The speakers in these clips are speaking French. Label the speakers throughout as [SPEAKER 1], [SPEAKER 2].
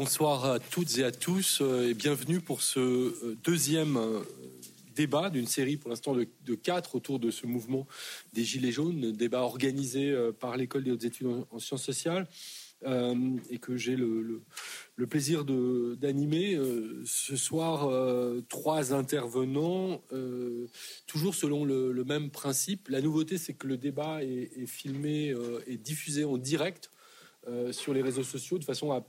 [SPEAKER 1] bonsoir à toutes et à tous et bienvenue pour ce deuxième débat d'une série pour l'instant de, quatre autour de ce mouvement des Gilets jaunes, débat organisé par l'école des hautes études en, sciences sociales. et que j'ai le, plaisir d'animer ce soir trois intervenants, toujours selon le, même principe. La nouveauté, c'est que le débat est, est filmé et diffusé en direct sur les réseaux sociaux de façon à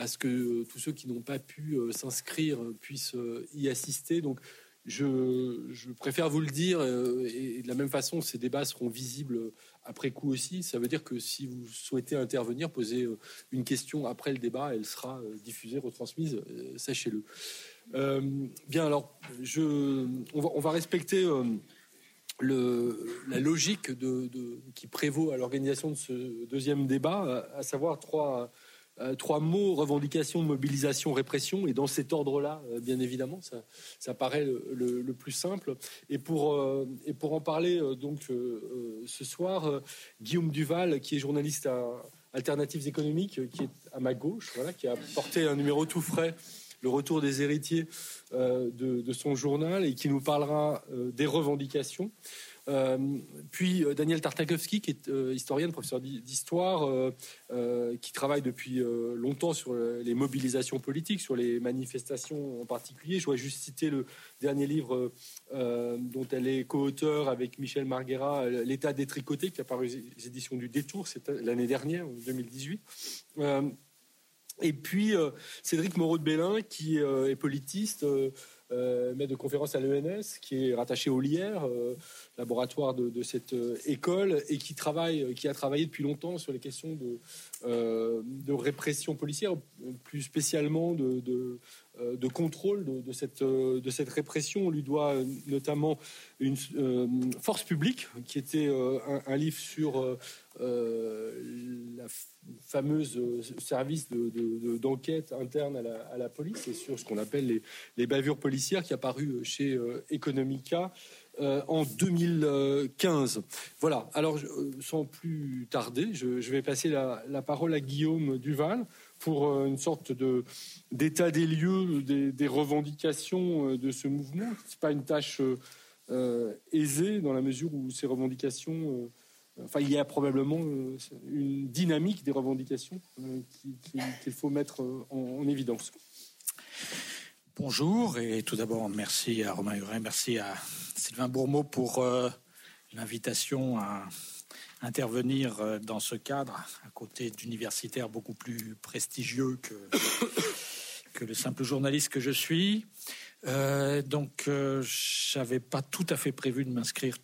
[SPEAKER 1] à ce que euh, tous ceux qui n'ont pas pu euh, s'inscrire puissent euh, y assister. Donc, je, préfère vous le dire, et de la même façon, ces débats seront visibles après coup aussi. Ça veut dire que si vous souhaitez intervenir, poser une question après le débat, elle sera diffusée, retransmise, sachez-le. bien, alors, on, va, respecter la logique qui prévaut à l'organisation de ce deuxième débat, à savoir trois euh, trois mots revendication, mobilisation, répression, et dans cet ordre-là, euh, bien évidemment, ça, ça paraît le, plus simple. Et pour, euh, et pour en parler donc ce soir, Guillaume Duval, qui est journaliste à Alternatives économiques, qui est à ma gauche, voilà, qui a porté un numéro tout frais, le retour des héritiers de, de, son journal, et qui nous parlera des revendications. Euh, puis euh, Daniel Tartakovsky, qui est euh, historienne, professeur d'histoire, qui travaille depuis longtemps sur les mobilisations politiques, sur les manifestations en particulier. Je voudrais juste citer le dernier livre dont elle est co-auteur avec Michel Marguera, L'État détricoté, qui a paru aux éditions du Détour l'année dernière, en 2018. et puis Cédric Moreau de Bélin, qui est politiste, maître de conférence à l'ENS, qui est rattaché au LIER, laboratoire de, cette euh, école et qui travaille, qui a travaillé depuis longtemps sur les questions de, euh, répression policière, plus spécialement de, euh, contrôle de, cette, de cette répression. On lui doit notamment une force publique, qui était un, livre sur la fameuse service d'enquête interne à la, police et sur ce qu'on appelle les, bavures policières, qui a paru chez Economica euh, en 2015. Voilà, alors euh, sans plus tarder, je, vais passer la, parole à Guillaume Duval pour euh, une sorte de d'état des lieux, des, revendications de ce mouvement. Ce n'est pas une tâche aisée dans la mesure où ces revendications... Enfin, il y a probablement une dynamique des revendications qu'il faut mettre en, évidence.
[SPEAKER 2] Bonjour et tout d'abord merci à Romain Huret, merci à Sylvain Bourmeau pour euh, l'invitation à intervenir euh, dans ce cadre à côté d'universitaires beaucoup plus prestigieux que, que le simple journaliste que je suis. Euh, donc, je n'avais pas tout à fait prévu de m'inscrire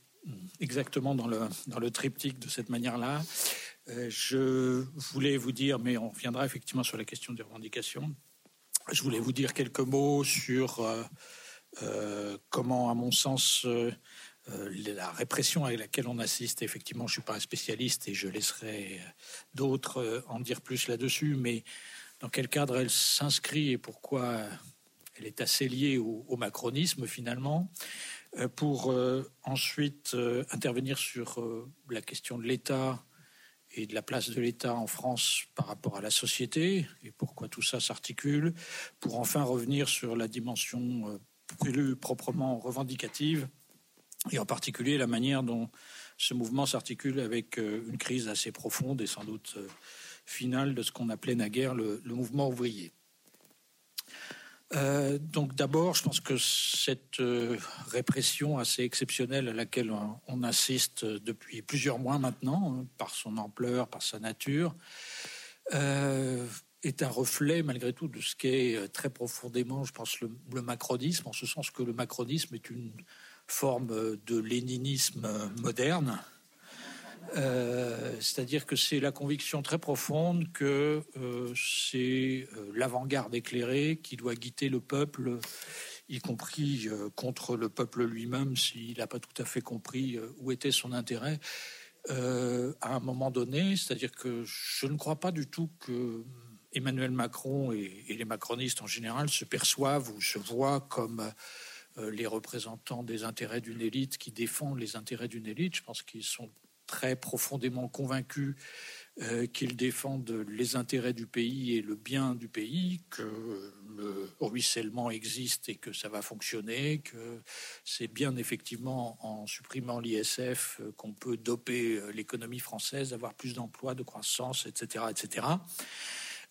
[SPEAKER 2] exactement dans le, dans le triptyque de cette manière-là. je voulais vous dire, mais on reviendra effectivement sur la question des revendications, je voulais vous dire quelques mots sur euh, euh, comment, à mon sens, euh, la répression à laquelle on assiste, effectivement, je ne suis pas un spécialiste et je laisserai d'autres en dire plus là-dessus, mais dans quel cadre elle s'inscrit et pourquoi elle est assez liée au, macronisme finalement, pour ensuite intervenir sur la question de l'État et de la place de l'État en France par rapport à la société et pourquoi tout ça s'articule, pour enfin revenir sur la dimension euh, plus proprement revendicative et en particulier la manière dont ce mouvement s'articule avec euh, une crise assez profonde et sans doute euh, finale de ce qu'on appelait naguère le, mouvement ouvrier. Euh, donc d'abord, je pense que cette répression assez exceptionnelle à laquelle on, assiste depuis plusieurs mois maintenant, hein, par son ampleur, par sa nature, est un reflet malgré tout de ce qu'est très profondément, je pense, le, le, macronisme, en ce sens que le macronisme est une forme de léninisme moderne euh, c'est-à-dire que c'est la conviction très profonde que euh, c'est euh, l'avant-garde éclairée qui doit guider le peuple, y compris contre le peuple lui-même, s'il n'a pas tout à fait compris où était son intérêt. à un moment donné, c'est-à-dire que je ne crois pas du tout que Emmanuel Macron et, et les macronistes en général se perçoivent ou se voient comme les représentants des intérêts d'une élite qui défend les intérêts d'une élite. Je pense qu'ils sont très profondément convaincus euh, qu'ils défendent les intérêts du pays et le bien du pays, que le ruissellement existe et que ça va fonctionner, que c'est bien effectivement en supprimant l'ISF qu'on peut doper l'économie française, avoir plus d'emplois, de croissance, etc.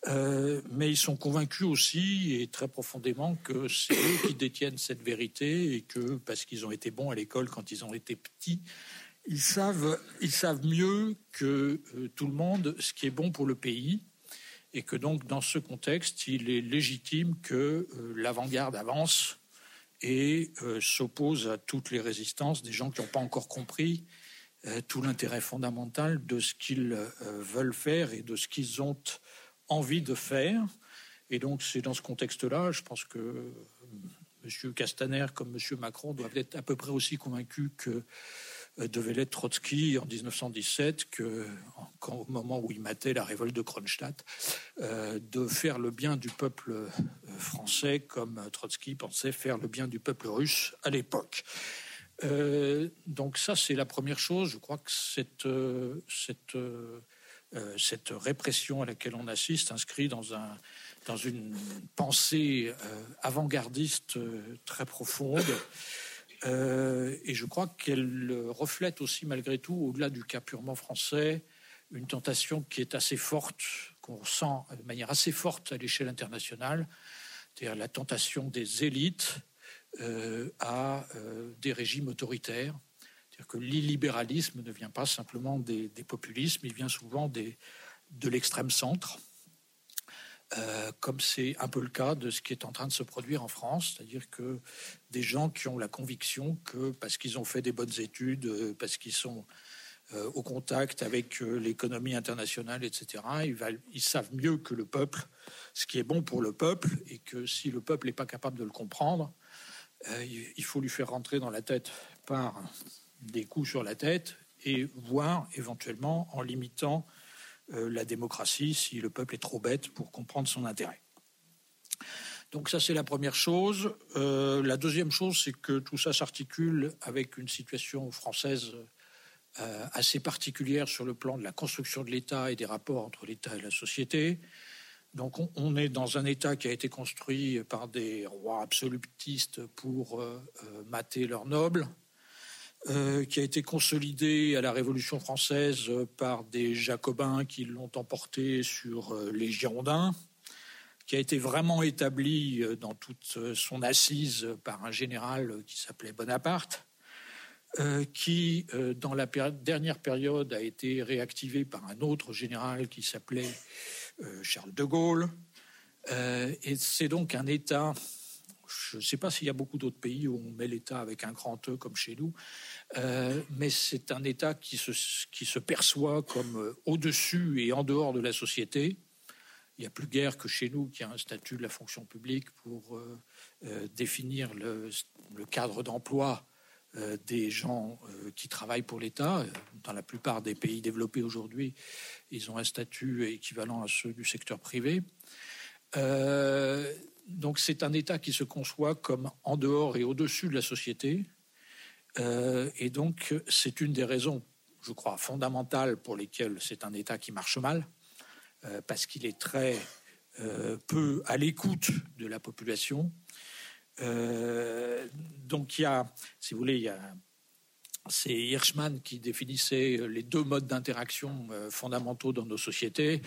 [SPEAKER 2] Euh, mais ils sont convaincus aussi et très profondément que c'est eux qui détiennent cette vérité et que parce qu'ils ont été bons à l'école quand ils ont été petits, ils savent, ils savent mieux que euh, tout le monde ce qui est bon pour le pays et que donc dans ce contexte, il est légitime que euh, l'avant-garde avance et s'oppose à toutes les résistances des gens qui n'ont pas encore compris tout l'intérêt fondamental de ce qu'ils veulent faire et de ce qu'ils ont envie de faire. Et donc c'est dans ce contexte-là, je pense que M. Castaner comme M. Macron doivent être à peu près aussi convaincus que euh, devait l'être Trotsky en 1917, que, au moment où il matait la révolte de Kronstadt, euh, de faire le bien du peuple euh, français comme Trotsky pensait faire le bien du peuple russe à l'époque. donc ça, c'est la première chose. Je crois que cette, cette répression à laquelle on assiste inscrit dans, un, dans une pensée avant-gardiste très profonde. Euh, et je crois qu'elle reflète aussi, malgré tout, au-delà du cas purement français, une tentation qui est assez forte, qu'on ressent de manière assez forte à l'échelle internationale, c'est-à-dire la tentation des élites euh, à euh, des régimes autoritaires. C'est-à-dire que l'illibéralisme ne vient pas simplement des, populismes, il vient souvent de l'extrême centre. Euh, comme c'est un peu le cas de ce qui est en train de se produire en France, c'est-à-dire que des gens qui ont la conviction que parce qu'ils ont fait des bonnes études, euh, parce qu'ils sont euh, au contact avec l'économie internationale, etc., ils, savent mieux que le peuple ce qui est bon pour le peuple, et que si le peuple n'est pas capable de le comprendre, il faut lui faire rentrer dans la tête par des coups sur la tête, et voir éventuellement en limitant euh, la démocratie si le peuple est trop bête pour comprendre son intérêt. Donc ça, c'est la première chose. Euh, la deuxième chose, c'est que tout ça s'articule avec une situation française euh, assez particulière sur le plan de la construction de l'État et des rapports entre l'État et la société. Donc on, est dans un État qui a été construit par des rois absolutistes pour mater leurs nobles, euh, qui a été consolidé à la Révolution française par des Jacobins qui l'ont emporté sur euh, les Girondins, qui a été vraiment établi euh, dans toute son assise par un général qui s'appelait Bonaparte, qui, dans la dernière période, a été réactivé par un autre général qui s'appelait Charles de Gaulle. et c'est donc un État je ne sais pas s'il y a beaucoup d'autres pays où on met l'État avec un grand E comme chez nous, euh, mais c'est un État qui se, perçoit comme euh, au-dessus et en dehors de la société. Il n'y a plus guère que chez nous qui a un statut de la fonction publique pour euh, définir le cadre d'emploi des gens qui travaillent pour l'État. Dans la plupart des pays développés aujourd'hui, ils ont un statut équivalent à ceux du secteur privé. donc c'est un État qui se conçoit comme en dehors et au-dessus de la société, euh, et donc, c'est une des raisons, je crois, fondamentales pour lesquelles c'est un État qui marche mal, euh, parce qu'il est très euh, peu à l'écoute de la population. donc, il y a, si vous voulez, c'est Hirschman qui définissait les deux modes d'interaction fondamentaux dans nos sociétés.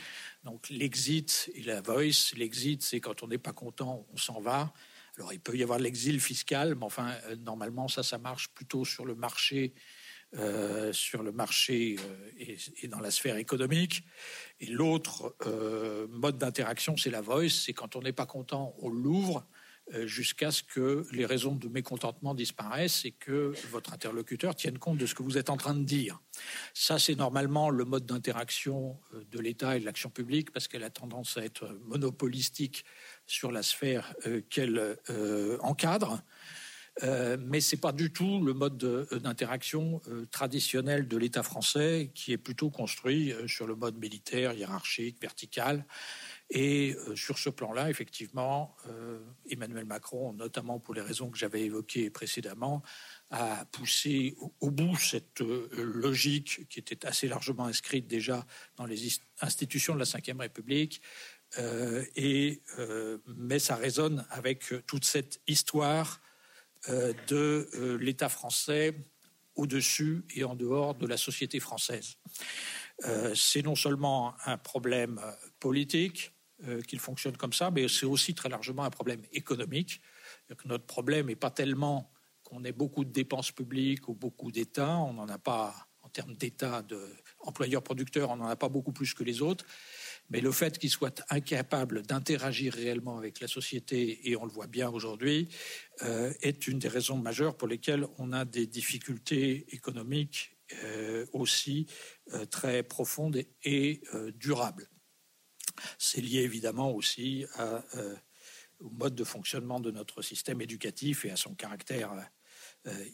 [SPEAKER 2] Donc l'exit et la voice. L'exit, c'est quand on n'est pas content, on s'en va. Alors il peut y avoir l'exil fiscal, mais enfin euh, normalement ça, ça marche plutôt sur le marché, euh, sur le marché euh, et, dans la sphère économique. Et l'autre mode d'interaction, c'est la voice, c'est quand on n'est pas content, on l'ouvre jusqu'à ce que les raisons de mécontentement disparaissent et que votre interlocuteur tienne compte de ce que vous êtes en train de dire. Ça, c'est normalement le mode d'interaction de l'État et de l'action publique parce qu'elle a tendance à être monopolistique sur la sphère euh, qu'elle euh, encadre. Euh, mais ce n'est pas du tout le mode d'interaction traditionnel de l'État français, qui est plutôt construit sur le mode militaire, hiérarchique, vertical, Et sur ce plan-là, effectivement, Emmanuel Macron, notamment pour les raisons que j'avais évoquées précédemment, a poussé au bout cette logique qui était assez largement inscrite déjà dans les institutions de la Ve République, et, mais ça résonne avec toute cette histoire de l'État français au-dessus et en dehors de la société française. Euh, c'est non seulement un problème politique euh, qu'il fonctionne comme ça, mais c'est aussi très largement un problème économique. Notre problème n'est pas tellement qu'on ait beaucoup de dépenses publiques ou beaucoup d'États, on n'en a pas en termes d'État, d'employeurs-producteurs, on n'en a pas beaucoup plus que les autres. Mais le fait qu'ils soient incapables d'interagir réellement avec la société, et on le voit bien aujourd'hui, euh, est une des raisons majeures pour lesquelles on a des difficultés économiques euh, aussi euh, très profondes et, durables. C'est lié évidemment aussi au mode de fonctionnement de notre système éducatif et à son caractère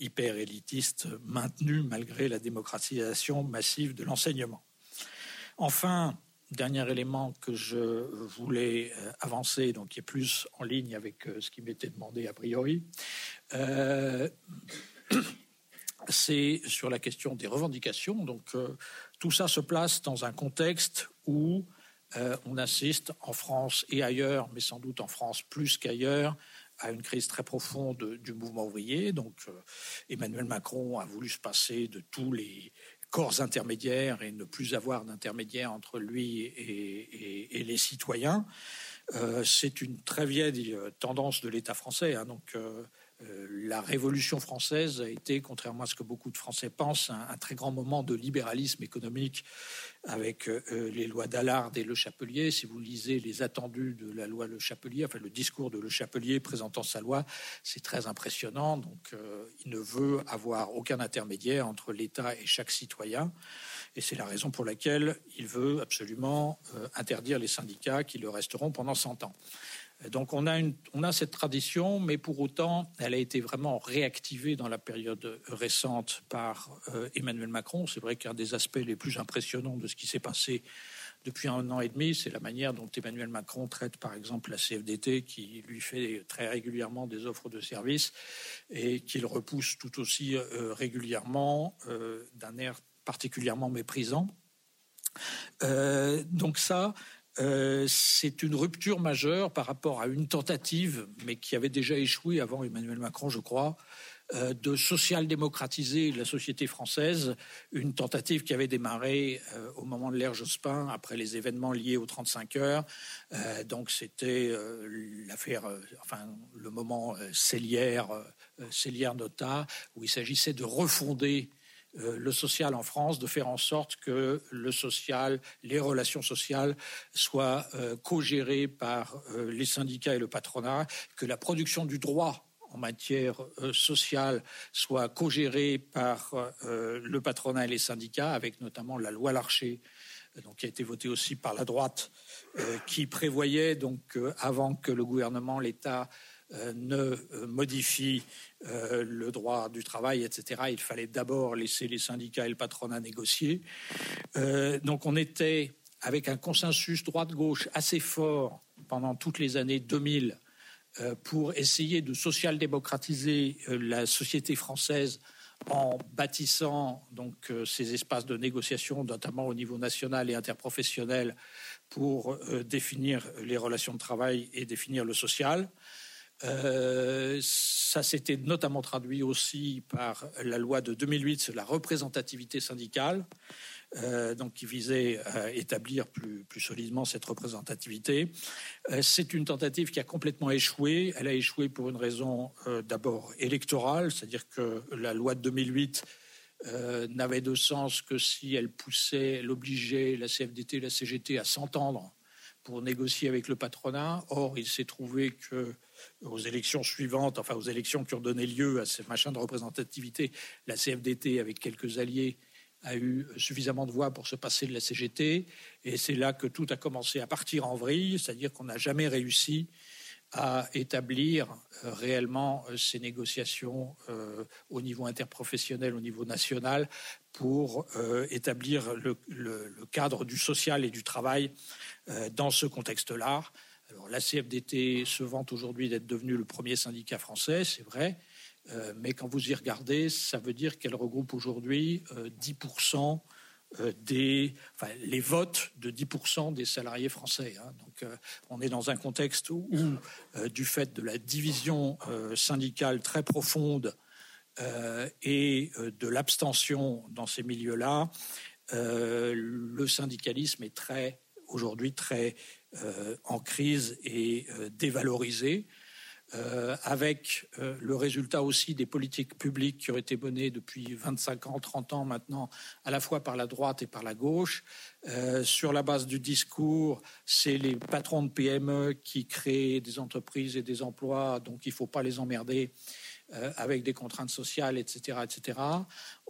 [SPEAKER 2] hyper élitiste maintenu malgré la démocratisation massive de l'enseignement. Enfin, dernier élément que je voulais euh, avancer, donc qui est plus en ligne avec euh, ce qui m'était demandé a priori, euh, c'est sur la question des revendications. Donc tout ça se place dans un contexte où on assiste en France et ailleurs, mais sans doute en France plus qu'ailleurs, à une crise très profonde du mouvement ouvrier. Donc Emmanuel Macron a voulu se passer de tous les corps intermédiaires et ne plus avoir d'intermédiaire entre lui et, les citoyens. Euh, c'est une très vieille tendance de l'État français. Hein, donc, euh, la Révolution française a été, contrairement à ce que beaucoup de Français pensent, un, très grand moment de libéralisme économique avec euh, les lois d'Allard et Le Chapelier. Si vous lisez les attendus de la loi Le Chapelier, enfin le discours de Le Chapelier présentant sa loi, c'est très impressionnant. Donc, euh, il ne veut avoir aucun intermédiaire entre l'État et chaque citoyen. Et c'est la raison pour laquelle il veut absolument interdire les syndicats qui le resteront pendant 100 ans. Donc on a, cette tradition, mais pour autant, elle a été vraiment réactivée dans la période récente par euh, Emmanuel Macron. C'est vrai qu'un des aspects les plus impressionnants de ce qui s'est passé depuis un an et demi, c'est la manière dont Emmanuel Macron traite, par exemple, la CFDT, qui lui fait très régulièrement des offres de services et qu'il repousse tout aussi euh, régulièrement euh, d'un air particulièrement méprisant. donc ça, euh, c'est une rupture majeure par rapport à une tentative, mais qui avait déjà échoué avant Emmanuel Macron, je crois, euh, de social-démocratiser la société française, une tentative qui avait démarré euh, au moment de l'ère Jospin, après les événements liés aux 35 heures. donc c'était l'affaire, enfin le moment Célière, Célière-Nota, où il s'agissait de refonder euh, le social en France, de faire en sorte que le social, les relations sociales soient euh, co-gérées par euh, les syndicats et le patronat, que la production du droit en matière sociale soit co-gérée par le patronat et les syndicats, avec notamment la loi Larcher, donc, qui a été votée aussi par la droite, qui prévoyait donc avant que le gouvernement, l'État ne modifie euh, le droit du travail, etc. Il fallait d'abord laisser les syndicats et le patronat négocier. Euh, donc on était avec un consensus droite-gauche assez fort pendant toutes les années 2000 euh, pour essayer de social-démocratiser la société française en bâtissant donc ces espaces de négociation, notamment au niveau national et interprofessionnel, pour définir les relations de travail et définir le social. Euh, ça s'était notamment traduit aussi par la loi de 2008 sur la représentativité syndicale, euh, donc qui visait à établir plus, solidement cette représentativité. Euh, c'est une tentative qui a complètement échoué. Elle a échoué pour une raison d'abord électorale, c'est-à-dire que la loi de 2008 n'avait de sens que si elle poussait, elle obligeait la CFDT et la CGT à s'entendre pour négocier avec le patronat. Or, il s'est trouvé que aux élections suivantes, enfin aux élections qui ont donné lieu à ces machins de représentativité, la CFDT, avec quelques alliés, a eu suffisamment de voix pour se passer de la CGT. Et c'est là que tout a commencé à partir en vrille, c'est-à-dire qu'on n'a jamais réussi à établir réellement ces négociations au niveau interprofessionnel, au niveau national, pour établir le, cadre du social et du travail dans ce contexte-là. Alors, la CFDT se vante aujourd'hui d'être devenue le premier syndicat français, c'est vrai, euh, mais quand vous y regardez, ça veut dire qu'elle regroupe aujourd'hui 10% euh, euh, enfin, les votes de 10% des salariés français. Hein. Donc, on est dans un contexte où, du fait de la division syndicale très profonde et de l'abstention dans ces milieux-là, le syndicalisme est très aujourd'hui très en crise et dévalorisé. Euh, avec euh, le résultat aussi des politiques publiques qui ont été menées depuis 25 ans, 30 ans maintenant, à la fois par la droite et par la gauche. Euh, sur la base du discours, c'est les patrons de PME qui créent des entreprises et des emplois, donc il ne faut pas les emmerder. Avec des contraintes sociales, etc., etc.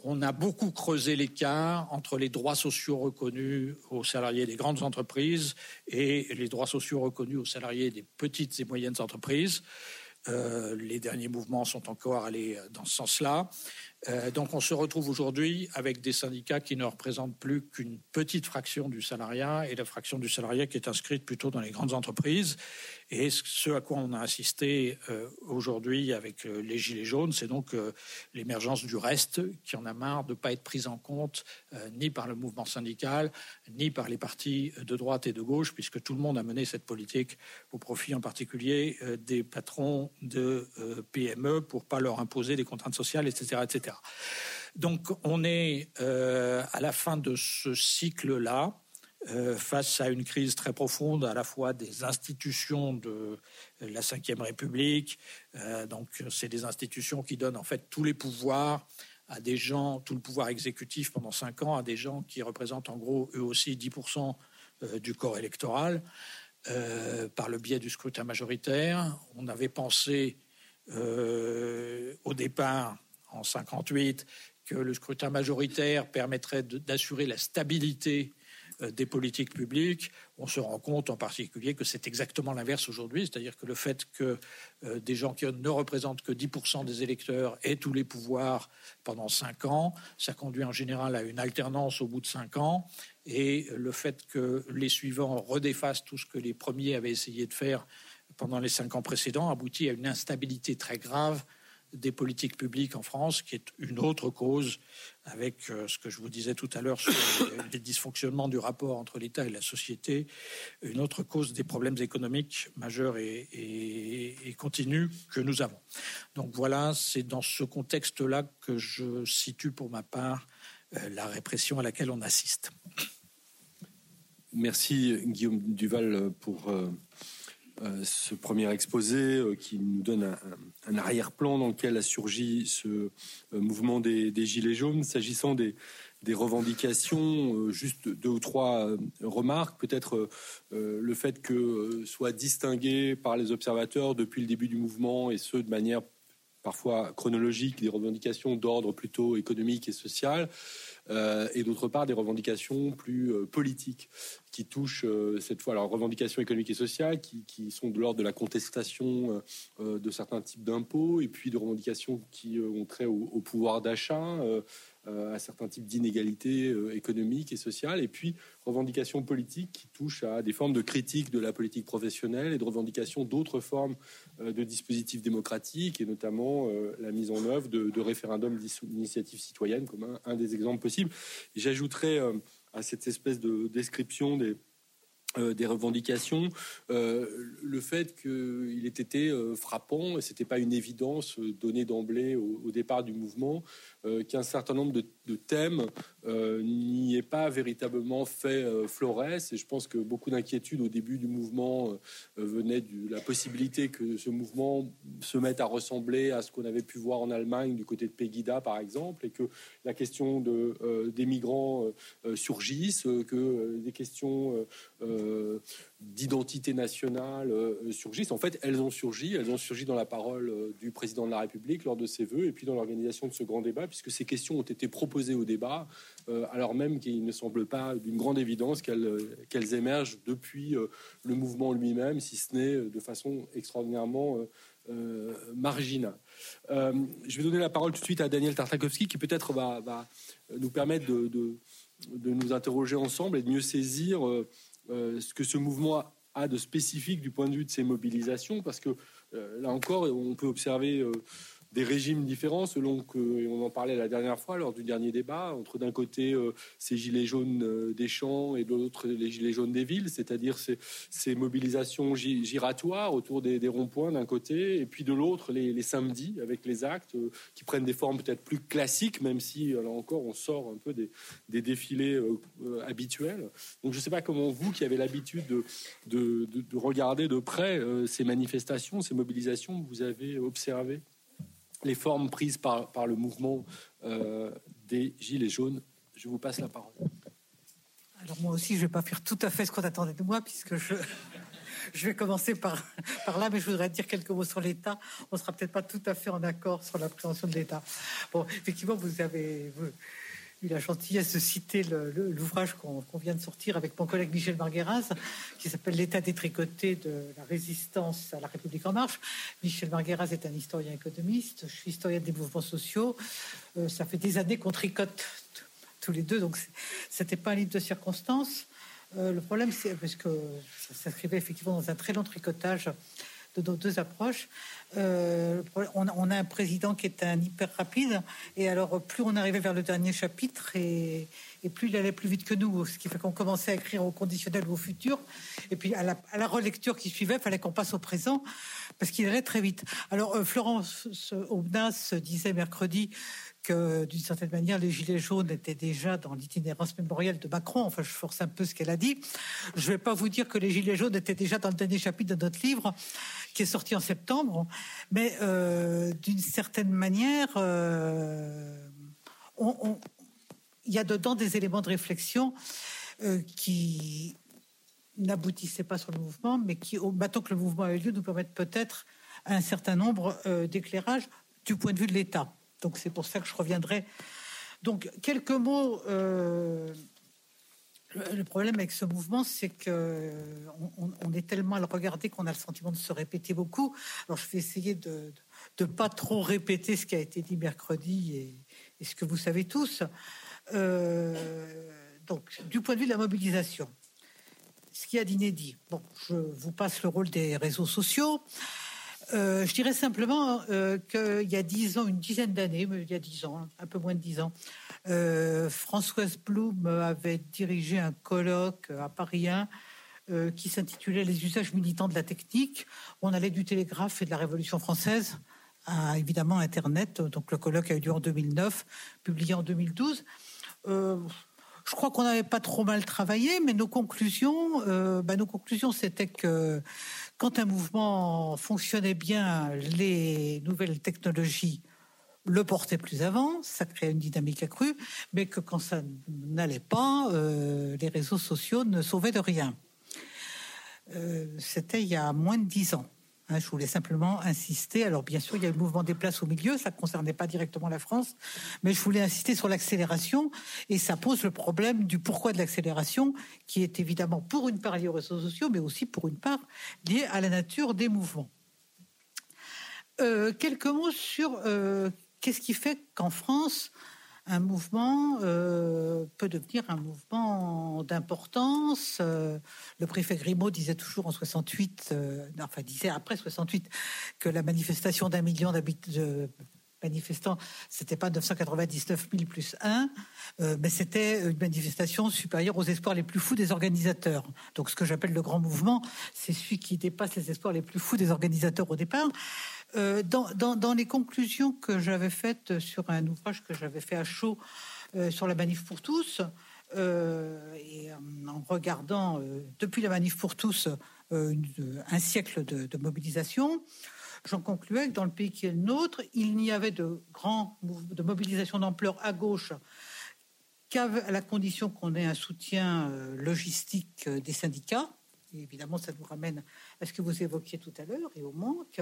[SPEAKER 2] On a beaucoup creusé l'écart entre les droits sociaux reconnus aux salariés des grandes entreprises et les droits sociaux reconnus aux salariés des petites et moyennes entreprises. Euh, les derniers mouvements sont encore allés dans ce sens-là. Euh, donc on se retrouve aujourd'hui avec des syndicats qui ne représentent plus qu'une petite fraction du salariat et la fraction du salariat qui est inscrite plutôt dans les grandes entreprises. Et ce à quoi on a assisté euh, aujourd'hui avec euh, les Gilets jaunes, c'est donc l'émergence du reste qui en a marre de ne pas être prise en compte ni par le mouvement syndical, ni par les partis de droite et de gauche, puisque tout le monde a mené cette politique au profit en particulier des patrons de PME pour pas leur imposer des contraintes sociales, etc. etc. Donc on est euh, à la fin de ce cycle-là, euh, face à une crise très profonde à la fois des institutions de la Ve République. Euh, donc c'est des institutions qui donnent en fait tous les pouvoirs à des gens, tout le pouvoir exécutif pendant cinq ans, à des gens qui représentent en gros eux aussi 10% du corps électoral. par le biais du scrutin majoritaire. On avait pensé au départ en 58 que le scrutin majoritaire permettrait d'assurer la stabilité euh, des politiques publiques, on se rend compte en particulier que c'est exactement l'inverse aujourd'hui, c'est-à-dire que le fait que euh, des gens qui ne représentent que 10% des électeurs aient tous les pouvoirs pendant 5 ans, ça conduit en général à une alternance au bout de 5 ans, et le fait que les suivants redéfassent tout ce que les premiers avaient essayé de faire pendant les 5 ans précédents aboutit à une instabilité très grave des politiques publiques en France, qui est une autre cause, avec euh, ce que je vous disais tout à l'heure sur les, dysfonctionnements du rapport entre l'État et la société, une autre cause des problèmes économiques majeurs et, continus que nous avons. Donc voilà, c'est dans ce contexte-là que je situe pour ma part euh, la répression à laquelle on assiste.
[SPEAKER 1] Merci Guillaume Duval pour euh, ce premier exposé euh, qui nous donne un, arrière-plan dans lequel a surgi ce euh, mouvement des, Gilets jaunes. S'agissant des, revendications, juste deux ou trois remarques. Peut-être le fait que soit distingué par les observateurs depuis le début du mouvement et ce de manière parfois chronologique des revendications d'ordre plutôt économique et social. Euh, et d'autre part des revendications plus euh, politiques qui touchent euh, cette fois leurs revendications économiques et sociales, qui, sont de l'ordre de la contestation de certains types d'impôts, et puis de revendications qui ont trait au pouvoir d'achat, à certains types d'inégalités économiques et sociales, et puis revendications politiques qui touchent à des formes de critique de la politique professionnelle et de revendications d'autres formes de dispositifs démocratiques, et notamment la mise en œuvre de, référendums d'initiative citoyenne comme un, des exemples possibles. J'ajouterais euh, à cette espèce de description des, euh, des revendications, euh, le fait qu'il ait été frappant, et ce n'était pas une évidence donnée d'emblée au, départ du mouvement, qu'un certain nombre de, thèmes n'y aient pas véritablement fait florès. Et je pense que beaucoup d'inquiétudes au début du mouvement venaient de la possibilité que ce mouvement se mette à ressembler à ce qu'on avait pu voir en Allemagne du côté de Pegida, par exemple, et que la question de, des migrants surgisse, que des questions d'identité nationale surgissent. En fait, elles ont surgi. Elles ont surgi dans la parole du président de la République lors de ses vœux et puis dans l'organisation de ce grand débat, puisque ces questions ont été proposées au débat, alors même qu'il ne semble pas d'une grande évidence qu'elles émergent depuis le mouvement lui-même, si ce n'est de façon extraordinairement euh, marginal. Euh, je vais donner la parole tout de suite à Daniel Tartakovsky qui peut-être va, nous permettre de, de, nous interroger ensemble et de mieux saisir euh, ce que ce mouvement a de spécifique du point de vue de ses mobilisations, parce que là encore, on peut observer des régimes différents selon que, on en parlait la dernière fois lors du dernier débat, entre d'un côté euh, ces gilets jaunes euh, des champs et de l'autre les gilets jaunes des villes, c'est-à-dire ces, mobilisations giratoires autour des, ronds-points d'un côté, et puis de l'autre les, samedis avec les actes euh, qui prennent des formes peut-être plus classiques, même si là encore on sort un peu des, défilés habituels. Donc je ne sais pas comment vous qui avez l'habitude de, de, de, regarder de près ces manifestations, ces mobilisations, vous avez observé? Les formes prises par, le mouvement euh, des Gilets jaunes. Je vous passe la parole.
[SPEAKER 3] Alors moi aussi, je ne vais pas faire tout à fait ce qu'on attendait de moi, puisque je, vais commencer par, là, mais je voudrais dire quelques mots sur l'État. On ne sera peut-être pas tout à fait en accord sur la prévention de l'État. Bon, effectivement, vous avez eu la gentillesse de citer l'ouvrage qu'on vient de sortir avec mon collègue Michel Margueras, qui s'appelle L'état détricoté de la résistance à la République en marche. Michel Margueras est un historien économiste, je suis historien des mouvements sociaux. Euh, ça fait des années qu'on tricote tous les deux, donc c'était pas un livre de circonstances. Euh, le problème, c'est parce que ça s'inscrivait effectivement dans un très long tricotage de nos deux approches. Euh, on, a un président qui est un hyper rapide, et alors plus on arrivait vers le dernier chapitre, et, plus il allait plus vite que nous, ce qui fait qu'on commençait à écrire au conditionnel ou au futur, et puis à la, relecture qui suivait, il fallait qu'on passe au présent, parce qu'il allait très vite. Alors euh, Florence Aubenas disait mercredi que d'une certaine manière, les Gilets jaunes étaient déjà dans l'itinérance mémorielle de Macron. Enfin, je force un peu ce qu'elle a dit. Je ne vais pas vous dire que les Gilets jaunes étaient déjà dans le dernier chapitre de notre livre, qui est sorti en septembre, mais euh, d'une certaine manière, euh, il y a dedans des éléments de réflexion euh, qui n'aboutissaient pas sur le mouvement, mais qui, maintenant que le mouvement a eu lieu, nous permettent peut-être un certain nombre d'éclairages du point de vue de l'État. Donc c'est pour ça que je reviendrai. Donc quelques mots. Euh, le problème avec ce mouvement, c'est que on, est tellement à le regarder qu'on a le sentiment de se répéter beaucoup. Alors je vais essayer de ne pas trop répéter ce qui a été dit mercredi et, ce que vous savez tous. Euh, donc du point de vue de la mobilisation, ce qu'il y a d'inédit. Bon, je vous passe le rôle des réseaux sociaux. Euh, je dirais simplement euh, qu'il y a dix ans, une dizaine d'années, il y a dix ans, un peu moins de dix ans, euh, Françoise Blum avait dirigé un colloque à Paris 1 qui s'intitulait Les usages militants de la technique. On allait du télégraphe et de la Révolution française à évidemment Internet. Donc le colloque a eu lieu en 2009, publié en 2012. Je crois qu'on n'avait pas trop mal travaillé, mais nos conclusions, bah, nos conclusions, c'était que quand un mouvement fonctionnait bien, les nouvelles technologies le portaient plus avant, ça créait une dynamique accrue, mais que quand ça n'allait pas, euh, les réseaux sociaux ne sauvaient de rien. Euh, c'était il y a moins de dix ans. Hein, je voulais simplement insister. Alors, bien sûr, il y a le mouvement des places au milieu, ça ne concernait pas directement la France, mais je voulais insister sur l'accélération, et ça pose le problème du pourquoi de l'accélération, qui est évidemment pour une part lié aux réseaux sociaux, mais aussi pour une part lié à la nature des mouvements. Euh, quelques mots sur euh, qu'est-ce qui fait qu'en France, un mouvement euh, peut devenir un mouvement d'importance. Euh, le préfet Grimaud disait toujours en 68, euh, enfin disait après 68, que la manifestation d'un million de manifestants, c'était pas 999 000 plus 1, mais c'était une manifestation supérieure aux espoirs les plus fous des organisateurs. Donc ce que j'appelle le grand mouvement, c'est celui qui dépasse les espoirs les plus fous des organisateurs au départ. Euh, dans, les conclusions que j'avais faites sur un ouvrage que j'avais fait à chaud euh, sur la manif pour tous, euh, et en regardant depuis la manif pour tous un siècle de, mobilisation, j'en concluais que dans le pays qui est le nôtre, il n'y avait de grands de mobilisation d'ampleur à gauche qu'à la condition qu'on ait un soutien euh, logistique euh, des syndicats. évidemment, ça nous ramène à ce que vous évoquiez tout à l'heure et au manque.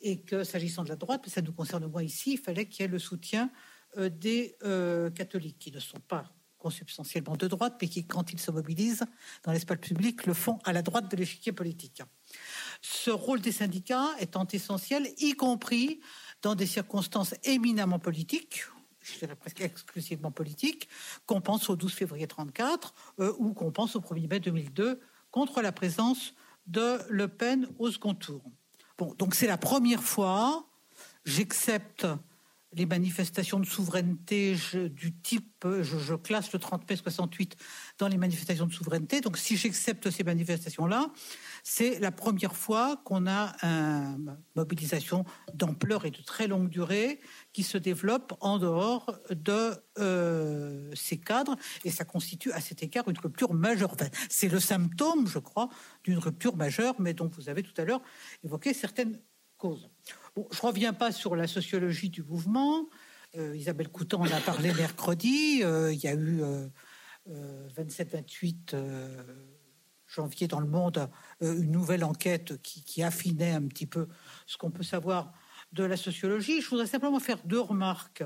[SPEAKER 3] Et que s'agissant de la droite, ça nous concerne moins ici, il fallait qu'il y ait le soutien euh, des catholiques qui ne sont pas consubstantiellement de droite, mais qui, quand ils se mobilisent dans l'espace public, le font à la droite de l'échiquier politique. Ce rôle des syndicats étant essentiel, y compris dans des circonstances éminemment politiques, je dirais presque exclusivement politiques, qu'on pense au 12 février 34 euh, ou qu'on pense au 1er mai 2002 contre la présence de Le Pen au second tour. Bon, donc c'est la première fois, j'accepte les manifestations de souveraineté du type, je, classe le 30 mai 68 dans les manifestations de souveraineté. Donc si j'accepte ces manifestations-là, c'est la première fois qu'on a une mobilisation d'ampleur et de très longue durée qui se développe en dehors de euh, ces cadres. Et ça constitue à cet égard une rupture majeure. c'est le symptôme, je crois, d'une rupture majeure, mais dont vous avez tout à l'heure évoqué certaines causes je ne reviens pas sur la sociologie du mouvement. Euh, Isabelle Coutan en a parlé mercredi. Euh, il y a eu 27-28 euh, janvier dans le monde une nouvelle enquête qui, affinait un petit peu ce qu'on peut savoir de la sociologie. Je voudrais simplement faire deux remarques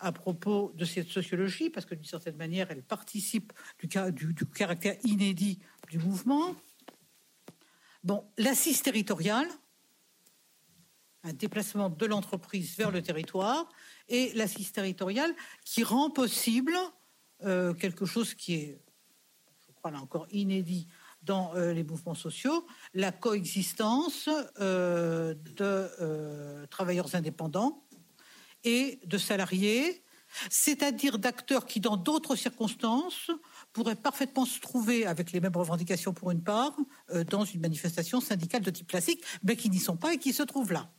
[SPEAKER 3] à propos de cette sociologie, parce que d'une certaine manière, elle participe du caractère inédit du mouvement. Bon, l'assise territoriale, un déplacement de l'entreprise vers le territoire et l'assise territoriale qui rend possible euh, quelque chose qui est, je crois là encore, inédit dans euh, les mouvements sociaux, la coexistence euh, de travailleurs indépendants et de salariés, c'est-à-dire d'acteurs qui, dans d'autres circonstances, pourraient parfaitement se trouver avec les mêmes revendications pour une part dans une manifestation syndicale de type classique, mais qui n'y sont pas et qui se trouvent là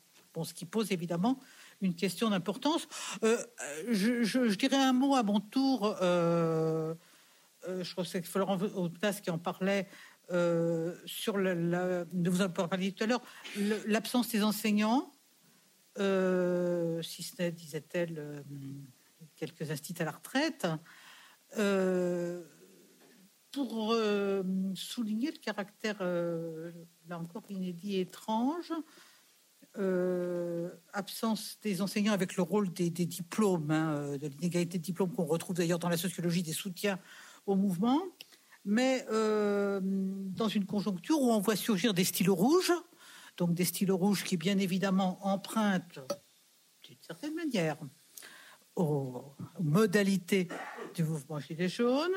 [SPEAKER 3] ce qui pose évidemment une question d'importance. Euh, je, dirais un mot à mon tour. Euh, euh, je crois que c'est Florent Autas qui en parlait sur la, vous en parliez tout à l'heure, l'absence des enseignants, si ce n'est, disait-elle, quelques instituts à la retraite. pour souligner le caractère, là encore, inédit et étrange euh, absence des enseignants avec le rôle des, diplômes, hein, euh, de l'inégalité de diplômes qu'on retrouve d'ailleurs dans la sociologie des soutiens au mouvement, mais euh, dans une conjoncture où on voit surgir des stylos rouges, donc des stylos rouges qui bien évidemment empruntent d'une certaine manière aux modalités du mouvement Gilets jaunes,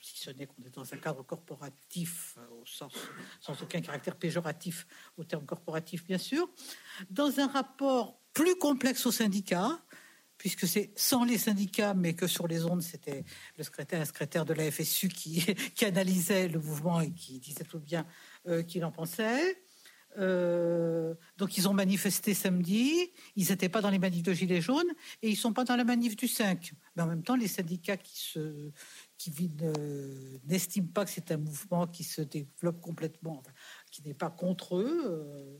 [SPEAKER 3] si ce n'est qu'on est dans un cadre corporatif, euh, au sens, sans aucun caractère péjoratif au terme corporatif, bien sûr, dans un rapport plus complexe aux syndicats, puisque c'est sans les syndicats, mais que sur les ondes, c'était le secrétaire, un secrétaire de la FSU qui, qui, analysait le mouvement et qui disait tout bien euh, qu'il en pensait. Euh, donc ils ont manifesté samedi, ils n'étaient pas dans les manifs de Gilets jaunes et ils sont pas dans la manif du 5. Mais en même temps, les syndicats qui se, qui n'estiment pas que c'est un mouvement qui se développe complètement, qui n'est pas contre eux, euh,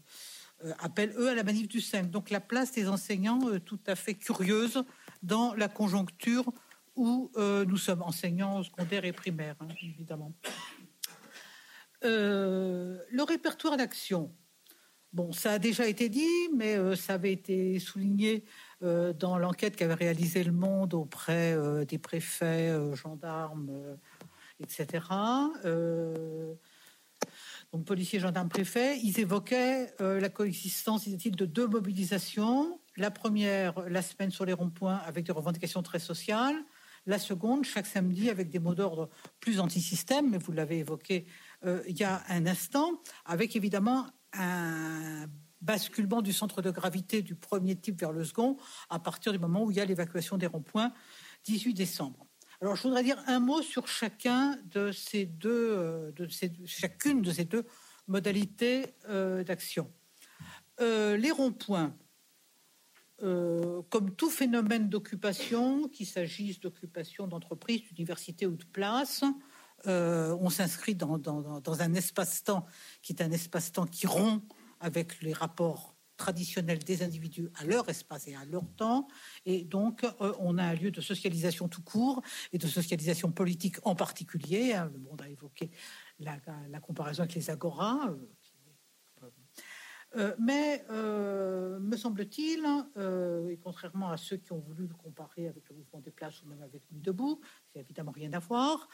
[SPEAKER 3] appellent eux à la manif du 5. Donc la place des enseignants euh, tout à fait curieuse dans la conjoncture où nous sommes enseignants secondaires et primaires, hein, évidemment. le répertoire d'action. Bon, ça a déjà été dit, mais ça avait été souligné euh, dans l'enquête qu'avait réalisée Le Monde auprès euh, des préfets, euh, gendarmes, etc. donc policiers, gendarmes, préfets, ils évoquaient la coexistence, disait-il, de deux mobilisations. La première, la semaine sur les ronds-points, avec des revendications très sociales. La seconde, chaque samedi, avec des mots d'ordre plus anti-système, mais vous l'avez évoqué il y a un instant, avec évidemment un basculement du centre de gravité du premier type vers le second à partir du moment où il y a l'évacuation des ronds-points 18 décembre. Alors, je voudrais dire un mot sur chacun de ces deux, euh, chacune de ces deux modalités euh, d'action. Euh, les ronds-points, comme tout phénomène d'occupation, qu'il s'agisse d'occupation d'entreprise, d'université ou de place, on s'inscrit dans, dans, un espace-temps qui est un espace-temps qui rompt avec les rapports traditionnelle des individus à leur espace et à leur temps. Et donc, euh, on a un lieu de socialisation tout court et de socialisation politique en particulier. Hein. Le monde a évoqué la, comparaison avec les agoras. Euh, euh, mais me semble-t-il, et contrairement à ceux qui ont voulu le comparer avec le mouvement des places ou même avec Nuit debout, a évidemment rien à voir.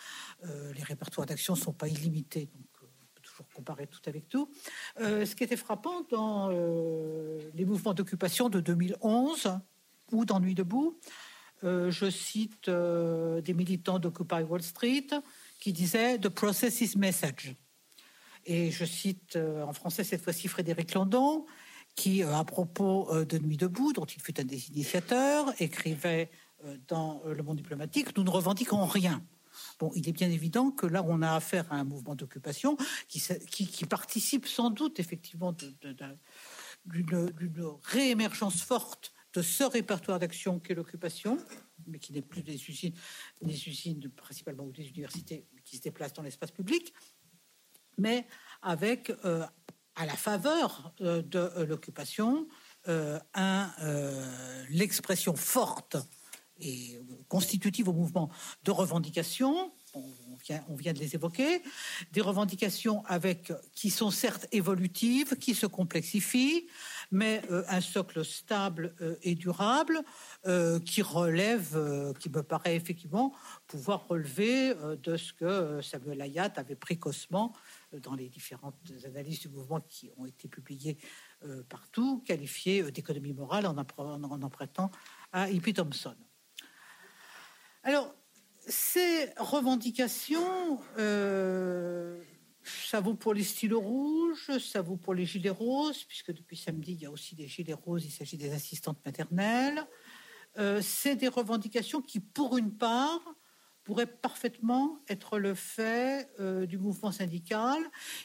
[SPEAKER 3] les répertoires d'action ne sont pas illimités, donc pour comparer tout avec tout. Euh, ce qui était frappant dans euh, les mouvements d'occupation de 2011 ou dans Nuit debout, euh, je cite des militants d'Occupy Wall Street qui disaient The process is message. Et je cite en français cette fois-ci Frédéric Landon, qui, à propos de Nuit debout, dont il fut un des initiateurs, écrivait dans Le Monde diplomatique Nous ne revendiquons rien. Bon, il est bien évident que là, on a affaire à un mouvement d'occupation qui, participe sans doute effectivement d'une réémergence forte de ce répertoire d'action qu'est l'occupation, mais qui n'est plus des usines, principalement ou des universités qui se déplacent dans l'espace public, mais avec euh, à la faveur euh, de euh, l'occupation l'expression forte et constitutive au mouvement de revendication. On vient, de les évoquer, des revendications avec qui sont certes évolutives, qui se complexifient, mais euh, un socle stable euh, et durable euh, qui relève, qui me paraît effectivement pouvoir relever de ce que Samuel Ayat avait précocement dans les différentes analyses du mouvement qui ont été publiées partout, qualifié d'économie morale en, en, empruntant à Hippie Thompson. Alors, ces revendications, euh, ça vaut pour les stylos rouges, ça vaut pour les gilets roses, puisque depuis samedi, il y a aussi des gilets roses, il s'agit des assistantes maternelles. Euh, c'est des revendications qui, pour une part, pourraient parfaitement être le fait euh, du mouvement syndical.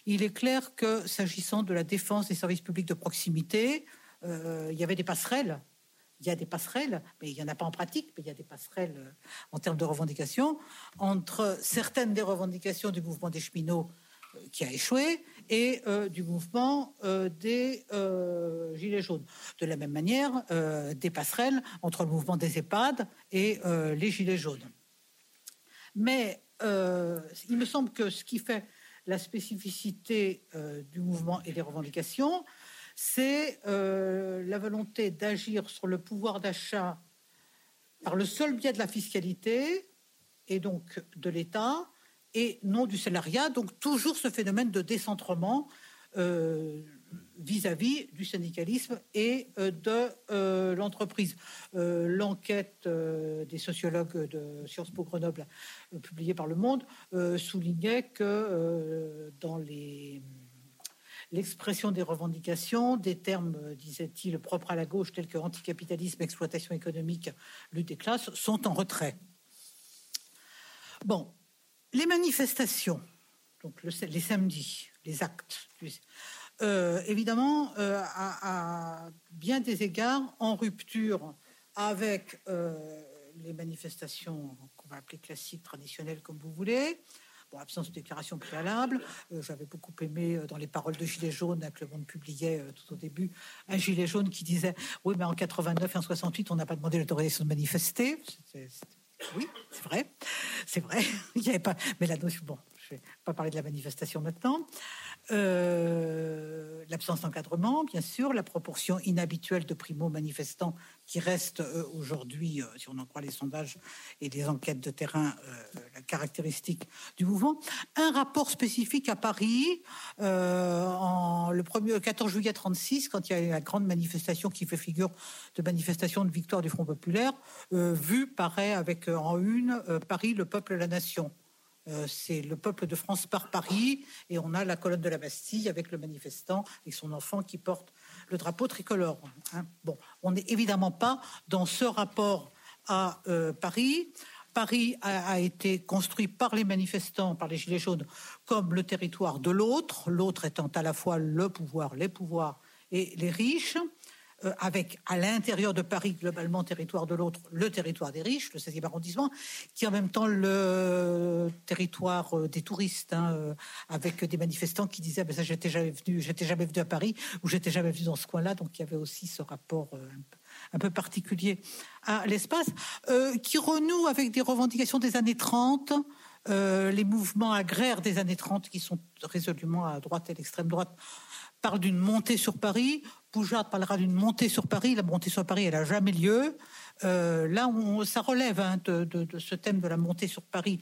[SPEAKER 3] Il est clair que, s'agissant de la défense des services publics de proximité, il y avait des passerelles il y a des passerelles, mais il n'y en a pas en pratique, mais il y a des passerelles euh, en termes de revendications, entre certaines des revendications du mouvement des cheminots euh, qui a échoué et euh, du mouvement des Gilets jaunes. De la même manière, des passerelles entre le mouvement des EHPAD et les Gilets jaunes. Mais il me semble que ce qui fait la spécificité du mouvement et des revendications, c'est euh, la volonté d'agir sur le pouvoir d'achat par le seul biais de la fiscalité et donc de l'État et non du salariat. Donc toujours ce phénomène de décentrement euh, vis-à-vis du syndicalisme et euh, de l'entreprise. L'enquête des sociologues de Sciences Po Grenoble publiée par Le Monde soulignait que dans les l'expression des revendications, des termes, euh, disait-il, propres à la gauche, tels que anticapitalisme, exploitation économique, lutte des classes, sont en retrait. Bon, les manifestations, donc les samedis, les actes, euh, évidemment, euh, à, bien des égards, en rupture avec les manifestations qu'on va appeler classiques, traditionnelles, comme vous voulez, Bon, absence de déclaration préalable. Euh, j'avais beaucoup aimé euh, dans les paroles de Gilet jaune que le Monde publiait euh, tout au début un Gilet jaune qui disait Oui, mais en 89 et en 68, on n'a pas demandé l'autorisation de manifester. Oui, c'est vrai. C'est vrai. Il n'y avait pas. Mais la notion. Bon, ne vais pas parler de la manifestation maintenant. Euh, l'absence d'encadrement, bien sûr, la proportion inhabituelle de primo-manifestants qui reste euh, aujourd'hui, euh, si on en croit les sondages et les enquêtes de terrain, la caractéristique du mouvement. Un rapport spécifique à Paris, en, le, premier, 14 juillet 36, quand il y a eu la grande manifestation qui fait figure de manifestation de victoire du Front populaire, vu paraît avec en une Paris, le peuple, la nation. Euh, c'est le peuple de France par Paris, et on a la colonne de la Bastille avec le manifestant et son enfant qui porte le drapeau tricolore. Hein. Bon, on n'est évidemment pas dans ce rapport à euh, Paris. Paris a, été construit par les manifestants, par les Gilets jaunes, comme le territoire de l'autre, l'autre étant à la fois le pouvoir, les pouvoirs et les riches. Euh, avec à l'intérieur de Paris, globalement, territoire de l'autre, le territoire des riches, le 16e arrondissement, qui est en même temps le territoire euh, des touristes, hein, euh, avec des manifestants qui disaient ben ça, j'étais jamais venu, j'étais jamais venu à Paris, ou j'étais jamais venu dans ce coin-là, donc il y avait aussi ce rapport un peu particulier à l'espace, qui renoue avec des revendications des années 30, les mouvements agraires des années 30 qui sont résolument à droite et l'extrême droite parlent d'une montée sur Paris. Poujade parlera d'une montée sur Paris. La montée sur Paris, elle n'a jamais lieu. Euh, là, on, ça relève hein, de, ce thème de la montée sur Paris